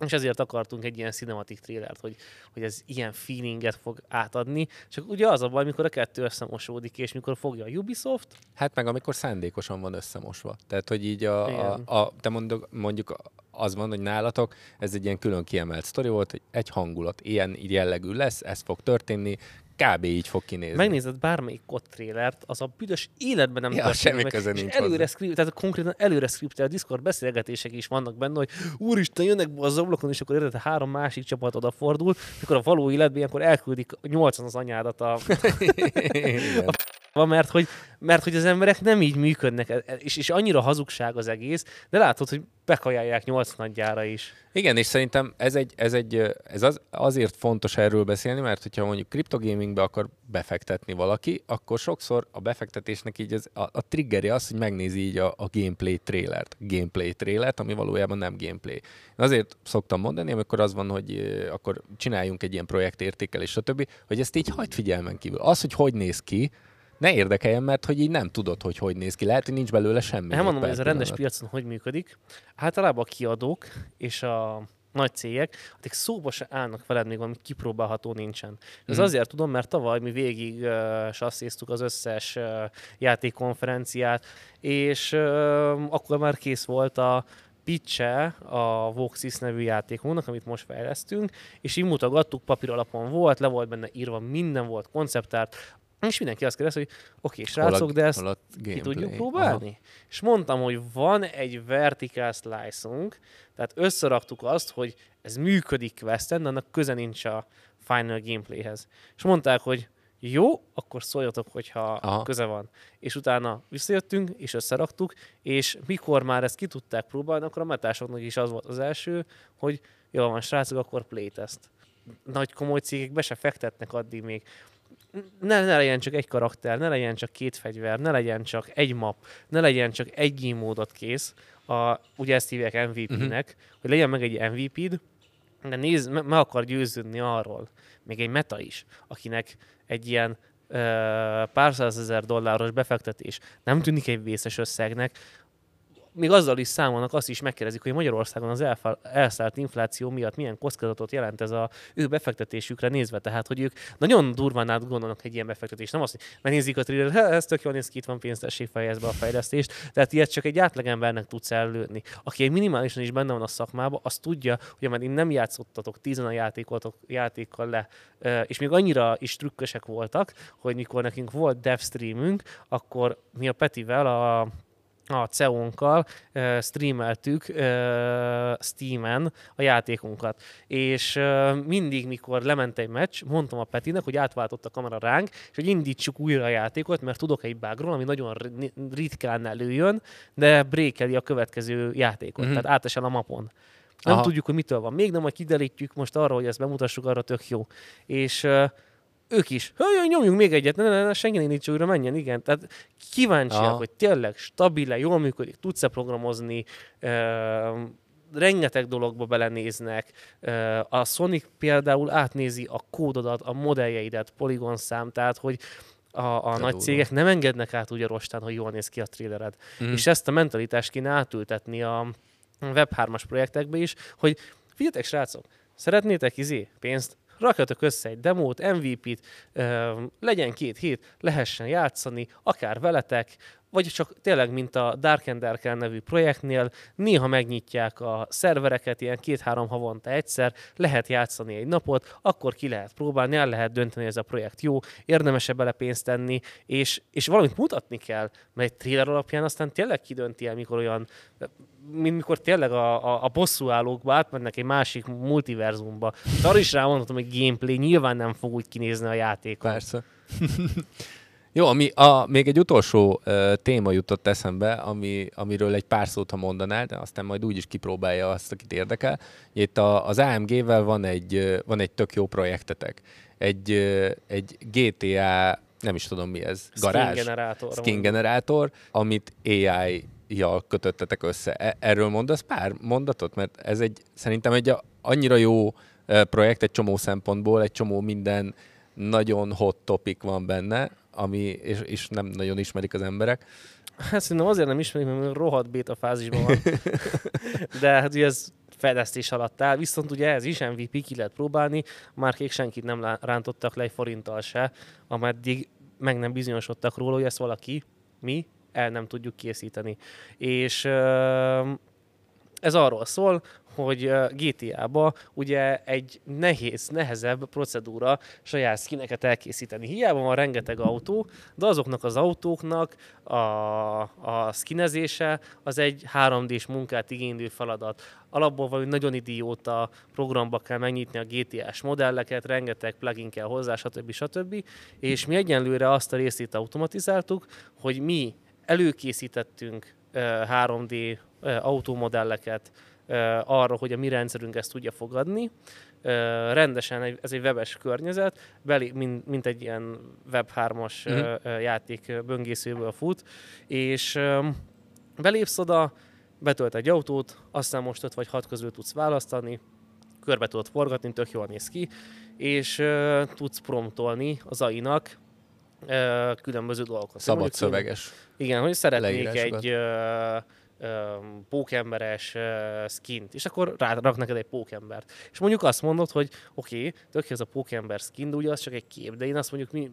És ezért akartunk egy ilyen cinematic trailert, hogy, hogy ez ilyen feelinget fog átadni. Csak ugye az a baj, mikor a kettő összemosódik, és mikor fogja a Ubisoft, Hát meg amikor szándékosan van összemosva. Tehát, hogy így a, a, a te mondok, mondjuk az van, hogy nálatok ez egy ilyen külön kiemelt sztori volt, hogy egy hangulat, ilyen jellegű lesz, ez fog történni, kb. így fog kinézni. megnézed bármelyik kod trailert, az a büdös életben nem Ja, történik semmi meg. köze nincs előre script, tehát konkrétan előre scriptel, a Discord beszélgetések is vannak benne, hogy úristen, jönnek be az ablakon, és akkor érted, három másik csapat odafordul, mikor a való életben ilyenkor elküldik 80 az anyádat a, Igen. Van, mert hogy, mert hogy az emberek nem így működnek, e- e- és, és annyira hazugság az egész, de látod, hogy bekajálják 80 gyára is. Igen, és szerintem ez, egy, ez, egy, ez az, azért fontos erről beszélni, mert hogyha mondjuk kriptogamingbe akar befektetni valaki, akkor sokszor a befektetésnek így az, a, a triggeri az, hogy megnézi így a, a gameplay trailert, gameplay trailert, ami valójában nem gameplay. Én azért szoktam mondani, amikor az van, hogy akkor csináljunk egy ilyen projektértékelés, stb., hogy ezt így hagyd figyelmen kívül. Az, hogy hogy néz ki, ne érdekeljen, mert hogy így nem tudod, hogy hogy néz ki. Lehet, hogy nincs belőle semmi. Elmondom, hogy per ez a rendes pillanat. piacon hogy működik. Általában a kiadók és a nagy cégek, akik szóba se állnak veled, még valami kipróbálható nincsen. Ez Mhm. azért tudom, mert tavaly mi végig uh, sasszéztuk az összes uh, játékkonferenciát, és uh, akkor már kész volt a pitche a Voxis nevű játékunknak, amit most fejlesztünk, és így mutogattuk, papír alapon volt, le volt benne írva, minden volt, konceptárt, és mindenki azt kérdezte, hogy oké, okay, srácok, de ezt ki tudjuk próbálni? Aha. És mondtam, hogy van egy vertical slice-unk, tehát összeraktuk azt, hogy ez működik questen, de annak köze nincs a final gameplayhez. És mondták, hogy jó, akkor szóljatok, hogyha Aha. köze van. És utána visszajöttünk, és összeraktuk, és mikor már ezt ki tudták próbálni, akkor a metásoknak is az volt az első, hogy jó van, srácok, akkor playtest. Nagy komoly cégek be se fektetnek addig még. Ne, ne legyen csak egy karakter, ne legyen csak két fegyver, ne legyen csak egy map, ne legyen csak egy módot kész. A, ugye ezt hívják MVP-nek, uh-huh. Mhm. hogy legyen meg egy MVP-d, de nézd, me, me akar győződni arról, még egy meta is, akinek egy ilyen ö, pár százezer dolláros befektetés nem tűnik egy vészes összegnek, még azzal is számolnak, azt is megkérdezik, hogy Magyarországon az elszállt infláció miatt milyen kockázatot jelent ez a ő befektetésükre nézve. Tehát, hogy ők nagyon durván át gondolnak egy ilyen befektetést. Nem azt, hogy megnézik a thriller, ez tök jól néz ki, itt van pénz, tessék fejezbe a fejlesztést. Tehát ilyet csak egy átlagembernek tudsz előni. Aki egy minimálisan is benne van a szakmában, az tudja, hogy ameddig nem játszottatok tízen a játékotok, játékkal le, és még annyira is trükkösek voltak, hogy mikor nekünk volt dev streamünk, akkor mi a Petivel a a CEO-nkkal streameltük Steam-en a játékunkat. És mindig, mikor lement egy meccs, mondtam a Petinek, hogy átváltott a kamera ránk, és hogy indítsuk újra a játékot, mert tudok egy bugról, ami nagyon ritkán előjön, de brékeli a következő játékot, mm-hmm. tehát átesel a mapon. Nem Aha. tudjuk, hogy mitől van. Még nem, majd kiderítjük most arra, hogy ezt bemutassuk, arra tök jó. És uh, ők is, hogy nyomjunk még egyet, ne, ne, ne, senki nincs újra, menjen, igen. Tehát kíváncsiak, Aha. hogy tényleg stabil jól működik, tudsz-e programozni, uh, rengeteg dologba belenéznek. A Sonic például átnézi a kódodat, a modelljeidet, poligon szám, tehát hogy a, a nagy cégek nem engednek át úgy a rostán, hogy jól néz ki a trailered. Mm. És ezt a mentalitást kéne átültetni a Web3-as projektekbe is, hogy figyeljetek srácok, szeretnétek izé pénzt, rakjatok össze egy demót, MVP-t, legyen két hét, lehessen játszani, akár veletek, vagy csak tényleg, mint a Dark and Dark nevű projektnél, néha megnyitják a szervereket, ilyen két-három havonta egyszer, lehet játszani egy napot, akkor ki lehet próbálni, el lehet dönteni, hogy ez a projekt jó, érdemes-e bele pénzt tenni, és, és valamit mutatni kell, mert egy trailer alapján aztán tényleg kidönti el, mikor olyan mint mikor tényleg a, a, a bosszúállókba átmennek egy másik multiverzumba. Arra is rámondhatom, hogy gameplay nyilván nem fog úgy kinézni a játék. Persze. Jó, ami a, még egy utolsó uh, téma jutott eszembe, ami, amiről egy pár szót, ha mondanál, de aztán majd úgy is kipróbálja azt, akit érdekel. Itt a, az AMG-vel van egy, van egy tök jó projektetek. Egy, egy GTA, nem is tudom mi ez, garázs? Skin generátor. Skin generátor, amit AI jal kötöttetek össze. E, erről mondasz pár mondatot? Mert ez egy, szerintem egy annyira jó projekt egy csomó szempontból, egy csomó minden nagyon hot topic van benne, ami, és, és nem nagyon ismerik az emberek. Hát szerintem azért nem ismerik, mert rohadt beta fázisban van. De hát ugye ez fejlesztés alatt áll, viszont ugye ez is MVP ki lehet próbálni, már kék senkit nem rántottak le egy forinttal se, ameddig meg nem bizonyosodtak róla, hogy ezt valaki, mi, el nem tudjuk készíteni. És ez arról szól, hogy GTA-ba ugye egy nehéz, nehezebb procedúra saját skineket elkészíteni. Hiába van rengeteg autó, de azoknak az autóknak a, a skinezése az egy 3D-s munkát igénylő feladat. Alapból vagy nagyon idióta programba kell megnyitni a GTA-s modelleket, rengeteg plugin kell hozzá, stb. stb. És mi egyenlőre azt a részét automatizáltuk, hogy mi előkészítettünk 3D autómodelleket arra, hogy a mi rendszerünk ezt tudja fogadni. Rendesen ez egy webes környezet, belé, mint, mint egy ilyen Web3-as uh-huh. játék böngészőből fut, és belépsz oda, betölt egy autót, aztán most öt vagy hat közül tudsz választani, körbe tudod forgatni, tök jól néz ki, és uh, tudsz promptolni az AI-nak uh, különböző dolgokat. Szabad Mondjuk, szöveges. Igen, hogy szeretnék egy uh, pókemberes uh, skint, és akkor rárak neked egy pókembert. És mondjuk azt mondod, hogy oké, okay, tök ez a pókember skin, de ugye az csak egy kép, de én azt mondjuk mi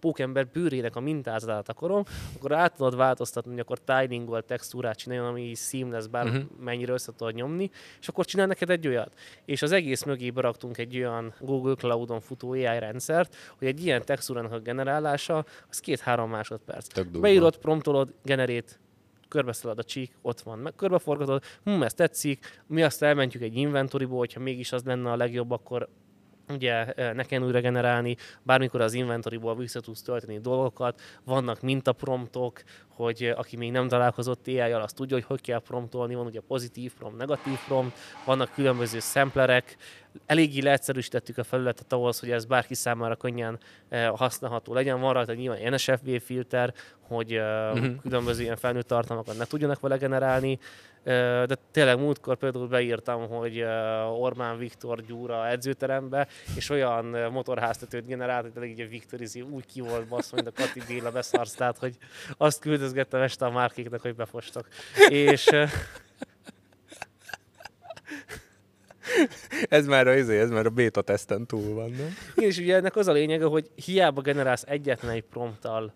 pókember bőrének a mintázatát akarom, akkor át tudod változtatni, hogy akkor tilingol textúrát csináljon, ami seamless, bár uh-huh. mennyire össze tudod nyomni, és akkor csinál neked egy olyat. És az egész mögé beraktunk egy olyan Google Cloud-on futó AI rendszert, hogy egy ilyen textúrának a generálása az két-három másodperc. Beírod, promptolod, generét, körbeszalad a csík, ott van, meg körbeforgatod, hm, ez tetszik, mi azt elmentjük egy inventoryból, hogyha mégis az lenne a legjobb, akkor ugye ne kell újra generálni, bármikor az inventoryból vissza tudsz tölteni dolgokat, vannak mintapromptok, hogy aki még nem találkozott ai azt tudja, hogy hogy kell promptolni, van ugye pozitív prompt, negatív prompt, vannak különböző szemplerek, eléggé leegyszerűsítettük a felületet ahhoz, hogy ez bárki számára könnyen használható legyen. Van rajta nyilván NSFW filter, hogy uh-huh. különböző ilyen felnőtt tartalmakat ne tudjanak vele generálni, de tényleg múltkor például beírtam, hogy Orbán Viktor Gyúra edzőterembe, és olyan motorháztetőt generált, hogy tényleg így a Viktor izé úgy ki volt basz, mint a Kati Béla beszarsz, tehát, hogy azt küldözgettem este a márkéknek, hogy befostak. És ez már a, izé, ez már a beta teszten túl van, nem? Igen, és ugye ennek az a lényege, hogy hiába generálsz egyetlen egy prompttal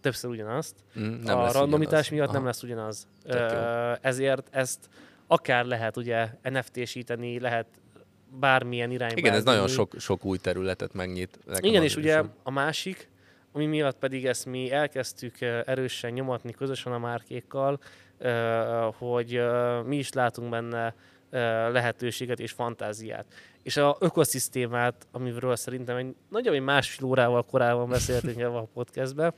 többször ugyanazt. Mm, nem a randomitás ugyanaz. miatt Aha. nem lesz ugyanaz. Ö, ezért ezt akár lehet ugye NFT-síteni, lehet bármilyen irányba. Igen, ez nagyon sok, sok új területet megnyit. Igen, és ugye a másik, ami miatt pedig ezt mi elkezdtük erősen nyomatni közösen a márkékkal, hogy mi is látunk benne lehetőséget és fantáziát. És a ökoszisztémát, amiről szerintem egy nagyobb másfél órával korábban beszéltünk ebben a podcastben,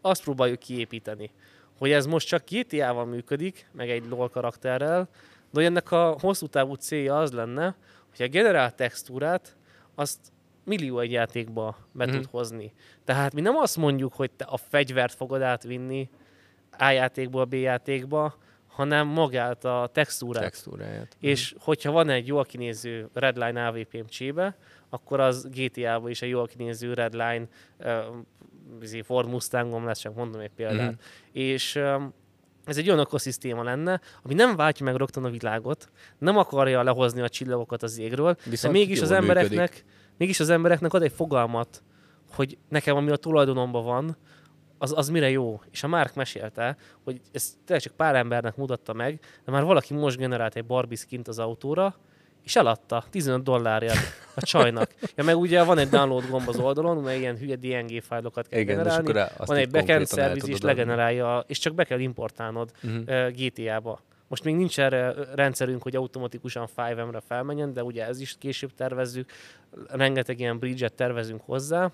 azt próbáljuk kiépíteni, hogy ez most csak GTA-val működik, meg egy LOL karakterrel, de hogy ennek a hosszú távú célja az lenne, hogy a generált textúrát azt millió egy játékba be mm-hmm. tud hozni. Tehát mi nem azt mondjuk, hogy te a fegyvert fogod átvinni A játékból B játékba, hanem magát a textúrát. textúráját. És mm. hogyha van egy jól kinéző Redline AVP csébe, akkor az GTA-ban is egy jól kinéző Redline uh, Ford Mustangom lesz, csak mondom egy példát. Mm. És um, ez egy olyan ökoszisztéma lenne, ami nem váltja meg rögtön a világot, nem akarja lehozni a csillagokat az égről, Viszont de mégis az embereknek, működik. mégis az embereknek ad egy fogalmat, hogy nekem ami a tulajdonomban van, az, az mire jó. És a Mark mesélte, hogy ezt tényleg csak pár embernek mutatta meg, de már valaki most generált egy Barbie skint az autóra, és eladta 15 dollárért a csajnak. Ja, meg ugye van egy download gomb az oldalon, mert ilyen hülye DNG fájlokat kell Igen, generálni. Van egy backend szerviz is legenerálja, és csak be kell importálnod uh-huh. Mhm. GTA-ba. Most még nincs erre rendszerünk, hogy automatikusan 5M-re felmenjen, de ugye ez is később tervezzük. Rengeteg ilyen bridge-et tervezünk hozzá,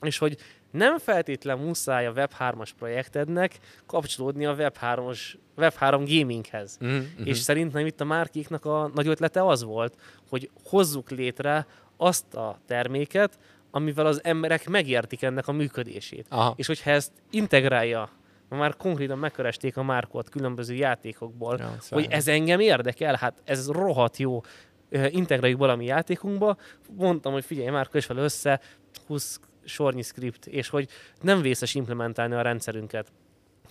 és hogy nem feltétlen muszáj a Web3-as projektednek kapcsolódni a Web3-os, Web3 gaminghez. Mm-hmm. És szerintem itt a márkéknak a nagy ötlete az volt, hogy hozzuk létre azt a terméket, amivel az emberek megértik ennek a működését. Aha. És hogyha ezt integrálja már konkrétan megkeresték a márkot különböző játékokból, ja, hogy ez engem érdekel, hát ez rohadt jó, integráljuk valami játékunkba, mondtam, hogy figyelj, már fel össze, 20 sornyi script, és hogy nem vészes implementálni a rendszerünket.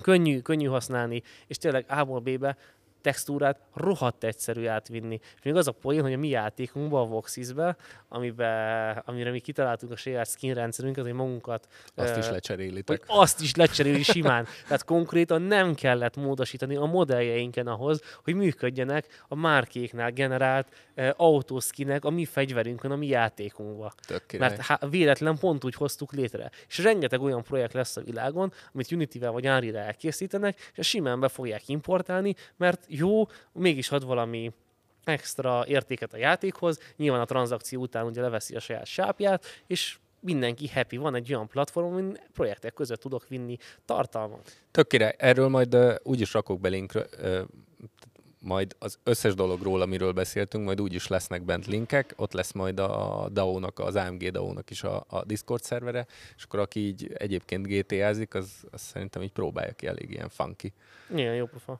Könnyű, könnyű használni, és tényleg A-ból B-be textúrát rohadt egyszerű átvinni. És még az a poén, hogy a mi játékunkban, a Voxis-be, amiben, amire mi kitaláltuk a saját skin rendszerünket, hogy magunkat... Azt uh, is lecserélitek. Azt is lecseréli simán. Tehát konkrétan nem kellett módosítani a modelljeinken ahhoz, hogy működjenek a márkéknál generált uh, autószkinek a mi fegyverünkön, a mi játékunkba. Mert há- véletlen pont úgy hoztuk létre. És rengeteg olyan projekt lesz a világon, amit Unity-vel vagy Unreal elkészítenek, és simán be fogják importálni, mert jó, mégis ad valami extra értéket a játékhoz, nyilván a tranzakció után ugye leveszi a saját sápját, és mindenki happy, van egy olyan platform, amin projektek között tudok vinni tartalmat. Tökére, erről majd uh, úgyis rakok be linkre, uh, majd az összes dologról, amiről beszéltünk, majd úgyis lesznek bent linkek, ott lesz majd a DAO-nak, az AMG DAO-nak is a, a Discord szervere, és akkor aki így egyébként GTA-zik, az, az szerintem így próbálja ki elég ilyen funky. Igen, jó pofa.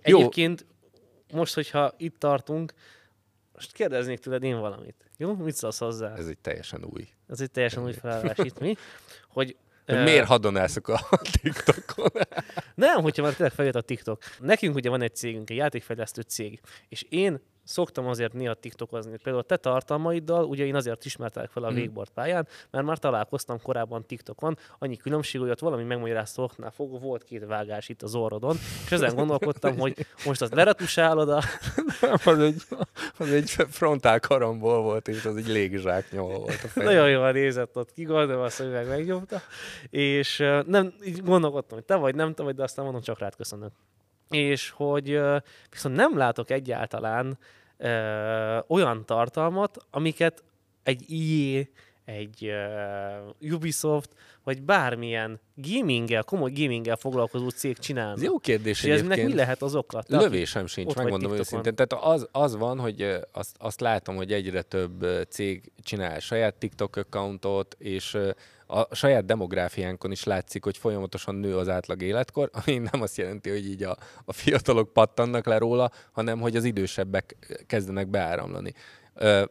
Egyébként most, hogyha itt tartunk, most kérdeznék tőled én valamit. Jó? Mit szólsz hozzá? Ez egy teljesen új. Ez egy teljesen új felállás itt mi. Hogy hogy miért hadonálszok a TikTokon? Nem, hogyha már tényleg feljött a TikTok. Nekünk ugye van egy cégünk, egy játékfejlesztő cég, és én szoktam azért néha TikTokozni. Például a te tartalmaiddal, ugye én azért ismertelek fel a végboard pályán, mert már találkoztam korábban TikTokon, annyi különbség, hogy ott valami megmagyarázta oknál fogva, volt két vágás itt az orrodon, és ezen gondolkodtam, hogy most azt leretusálod a... az, egy, az egy frontál karamból volt, és az egy légzsáknyol volt a. Nagyon jól nézett ott ki, gondolom azt, hogy meg megnyomta. És nem, így gondolkodtam, hogy te vagy, nem te vagy, de aztán mondom, csak rád köszönök. És hogy viszont nem látok egyáltalán ö, olyan tartalmat, amiket egy EA, egy uh, Ubisoft, vagy bármilyen gaminggel, komoly gaminggel foglalkozó cég Ez csinálna. jó kérdés És ennek mi lehet az oka? Te, Lövésem sincs, megmondom őszintén. Tehát az, az van, hogy azt, azt látom, hogy egyre több cég csinál saját TikTok accountot, és ö, a saját demográfiánkon is látszik, hogy folyamatosan nő az átlag életkor, ami nem azt jelenti, hogy így a, a fiatalok pattannak le róla, hanem hogy az idősebbek kezdenek beáramlani.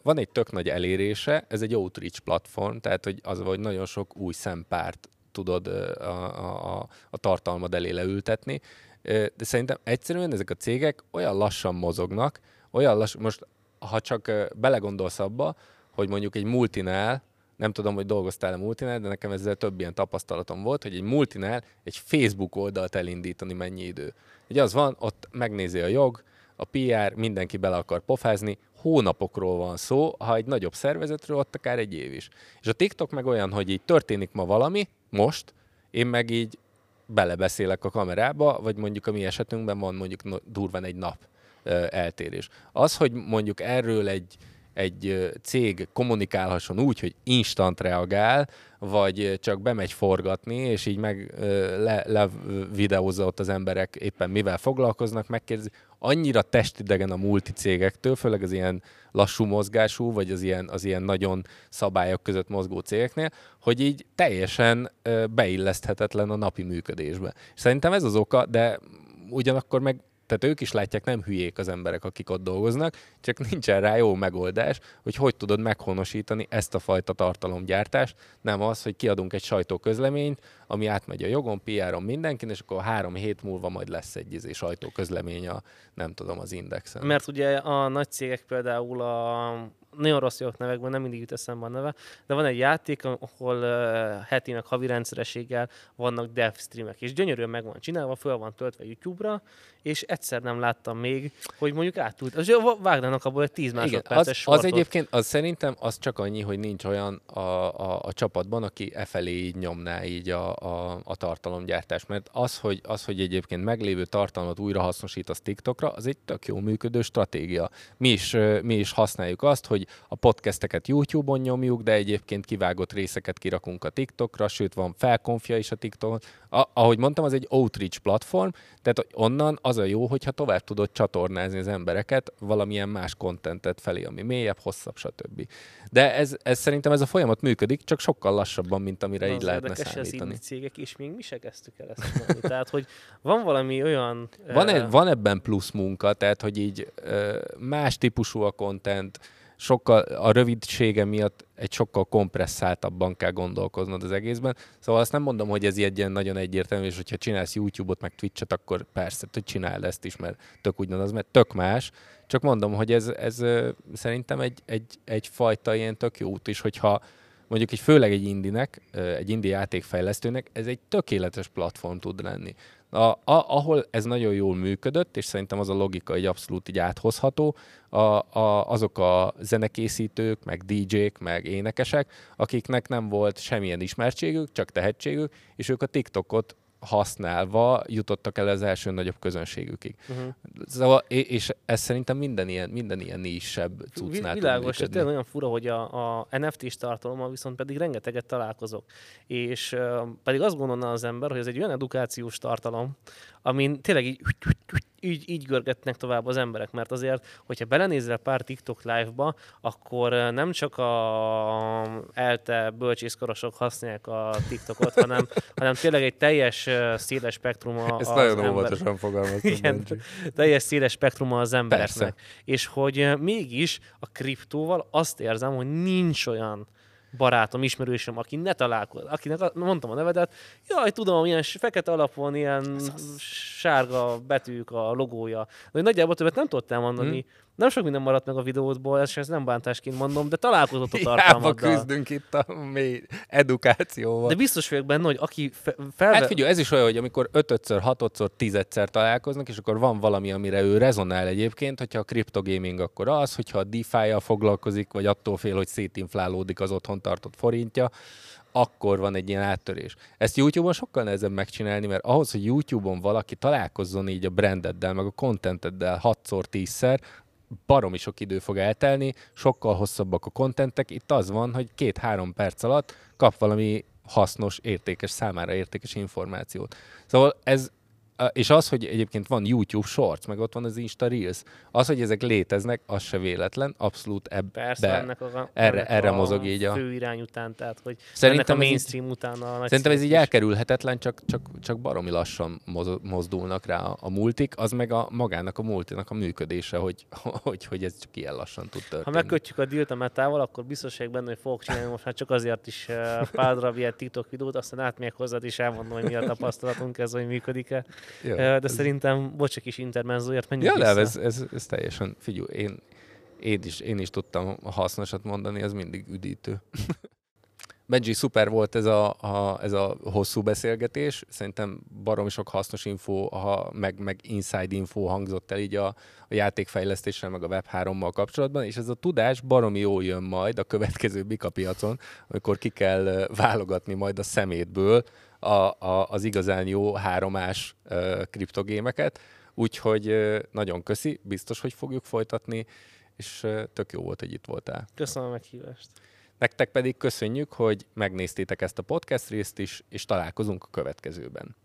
Van egy tök nagy elérése, ez egy outreach platform, tehát hogy az, hogy nagyon sok új szempárt tudod a, a, a, tartalmad elé leültetni, de szerintem egyszerűen ezek a cégek olyan lassan mozognak, olyan lassan, most ha csak belegondolsz abba, hogy mondjuk egy multinál, nem tudom, hogy dolgoztál a multinál, de nekem ezzel több ilyen tapasztalatom volt, hogy egy multinál egy Facebook oldalt elindítani mennyi idő. Ugye az van, ott megnézi a jog, a PR, mindenki bele akar pofázni, hónapokról van szó, ha egy nagyobb szervezetről, ott akár egy év is. És a TikTok meg olyan, hogy így történik ma valami, most, én meg így belebeszélek a kamerába, vagy mondjuk a mi esetünkben van mondjuk durván egy nap eltérés. Az, hogy mondjuk erről egy, egy cég kommunikálhasson úgy, hogy instant reagál, vagy csak bemegy forgatni, és így meg le, le videózza ott az emberek éppen mivel foglalkoznak, megkérdezi. Annyira testidegen a multicégektől, főleg az ilyen lassú mozgású, vagy az ilyen, az ilyen nagyon szabályok között mozgó cégeknél, hogy így teljesen beilleszthetetlen a napi működésbe. És szerintem ez az oka, de ugyanakkor meg tehát ők is látják, nem hülyék az emberek, akik ott dolgoznak, csak nincsen rá jó megoldás, hogy hogy tudod meghonosítani ezt a fajta tartalomgyártást, nem az, hogy kiadunk egy sajtóközleményt, ami átmegy a jogon, PR-on mindenkin, és akkor három hét múlva majd lesz egy izé sajtóközlemény a, nem tudom, az indexen. Mert ugye a nagy cégek például a nagyon rossz jók nevekben, nem mindig jut eszembe a neve, de van egy játék, ahol uh, heti meg havi rendszerességgel vannak dev streamek, és gyönyörűen meg van csinálva, föl van töltve YouTube-ra, és egyszer nem láttam még, hogy mondjuk átült. Az vágnának abból egy 10 Igen, másodperces az, az sortot. egyébként, az szerintem az csak annyi, hogy nincs olyan a, a, a csapatban, aki e felé így nyomná így a, a, a tartalomgyártást. Mert az hogy, az, hogy egyébként meglévő tartalmat újra hasznosítasz TikTokra, az egy tök jó működő stratégia. Mi is, mi is használjuk azt, hogy a podcasteket YouTube-on nyomjuk, de egyébként kivágott részeket kirakunk a TikTokra, sőt van felkonfja is a TikTokon. A, ahogy mondtam, az egy outreach platform, tehát onnan az a jó, hogyha tovább tudod csatornázni az embereket valamilyen más kontentet felé, ami mélyebb, hosszabb, stb. De ez, ez szerintem ez a folyamat működik, csak sokkal lassabban, mint amire Na, így az lehetne számítani. indie cégek, és még mi se kezdtük el ezt csinálni. Tehát, hogy van valami olyan... Van, egy, van ebben plusz munka, tehát hogy így más típusú a content, sokkal, a rövidsége miatt egy sokkal kompresszáltabban kell gondolkoznod az egészben. Szóval azt nem mondom, hogy ez ilyen nagyon egyértelmű, és hogyha csinálsz YouTube-ot, meg Twitch-et, akkor persze, hogy csináld ezt is, mert tök ugyanaz, mert tök más. Csak mondom, hogy ez, ez szerintem egy, egy, egyfajta ilyen tök jó út is, hogyha mondjuk egy főleg egy indinek, egy indi játékfejlesztőnek, ez egy tökéletes platform tud lenni. A, a, ahol ez nagyon jól működött, és szerintem az a logika egy abszolút így áthozható, a, a, azok a zenekészítők, meg DJ-k, meg énekesek, akiknek nem volt semmilyen ismertségük, csak tehetségük, és ők a TikTokot használva jutottak el az első nagyobb közönségükig. Uh-huh. Szóval, és- és ez szerintem minden ilyen, minden ilyen nisebb cuccnál Világos, működni. tényleg nagyon fura, hogy a, a NFT-s tartalommal viszont pedig rengeteget találkozok. És uh, pedig azt gondolná az ember, hogy ez egy olyan edukációs tartalom, amin tényleg így, így, így görgetnek tovább az emberek, mert azért, hogyha belenézel pár TikTok live-ba, akkor nem csak a elte bölcsészkorosok használják a TikTokot, hanem, hanem tényleg egy teljes széles spektrum a, Ezt az nagyon ember óvatosan fogalmaztam. Igen. Teljes széles spektruma az embereknek. Persze. És hogy mégis a kriptóval azt érzem, hogy nincs olyan barátom, ismerősöm, aki ne találkozott, akinek mondtam a nevedet, jaj, tudom, ilyen fekete alapon, ilyen sárga betűk a logója. De nagyjából többet nem tudtam mondani. Hmm. Nem sok minden maradt meg a videódból, ezt, ezt nem bántásként mondom, de találkozott a Hiába tartalmaddal. küzdünk itt a mély edukációval. De biztos vagyok benne, hogy aki fe, felve... Hát figyelj, ez is olyan, hogy amikor 5-ször, 6-szor, 10-szer találkoznak, és akkor van valami, amire ő rezonál egyébként, hogyha a cryptogaming, akkor az, hogyha a DeFi-jal foglalkozik, vagy attól fél, hogy szétinflálódik az otthon tartott forintja, akkor van egy ilyen áttörés. Ezt YouTube-on sokkal nehezebb megcsinálni, mert ahhoz, hogy YouTube-on valaki találkozzon így a brandeddel, meg a contenteddel 6-szor, 10-szer, baromi sok idő fog eltelni, sokkal hosszabbak a kontentek. Itt az van, hogy két-három perc alatt kap valami hasznos, értékes, számára értékes információt. Szóval ez, és az, hogy egyébként van YouTube Shorts, meg ott van az Insta Reels, az, hogy ezek léteznek, az se véletlen, abszolút ebbe. Persze, ennek a, erre- ennek erre a mozog így a- fő irány után, tehát hogy Szerintem ennek a ez így- mainstream után a nagy Szerintem ez így is. elkerülhetetlen, csak, csak, csak baromi lassan moz- mozdulnak rá a, a multik, az meg a magának a multinak a működése, hogy, hogy, hogy ez csak ilyen lassan tud történni. Ha megkötjük a dílt a metával, akkor biztos vagyok benne, hogy fogok csinálni most már csak azért is pár darab ilyen TikTok videót, aztán átmegyek hozzád és elmondom, hogy mi a tapasztalatunk ez, hogy működik-e. Jó, de ez- szerintem, bocs, egy kis intermenzóért menjünk Ja, vissza. ez, ez, ez teljesen, figyelj, én, én, is, én is tudtam a hasznosat mondani, ez mindig üdítő. Benji, szuper volt ez a, a, ez a hosszú beszélgetés. Szerintem baromi sok hasznos info, ha, meg, meg inside info hangzott el így a, a játékfejlesztéssel, meg a Web3-mal kapcsolatban, és ez a tudás baromi jól jön majd a következő Bika piacon, amikor ki kell válogatni majd a szemétből a, a, az igazán jó háromás ö, kriptogémeket. Úgyhogy ö, nagyon köszi, biztos, hogy fogjuk folytatni, és ö, tök jó volt, hogy itt voltál. Köszönöm a meghívást. Nektek pedig köszönjük, hogy megnéztétek ezt a podcast részt is, és találkozunk a következőben.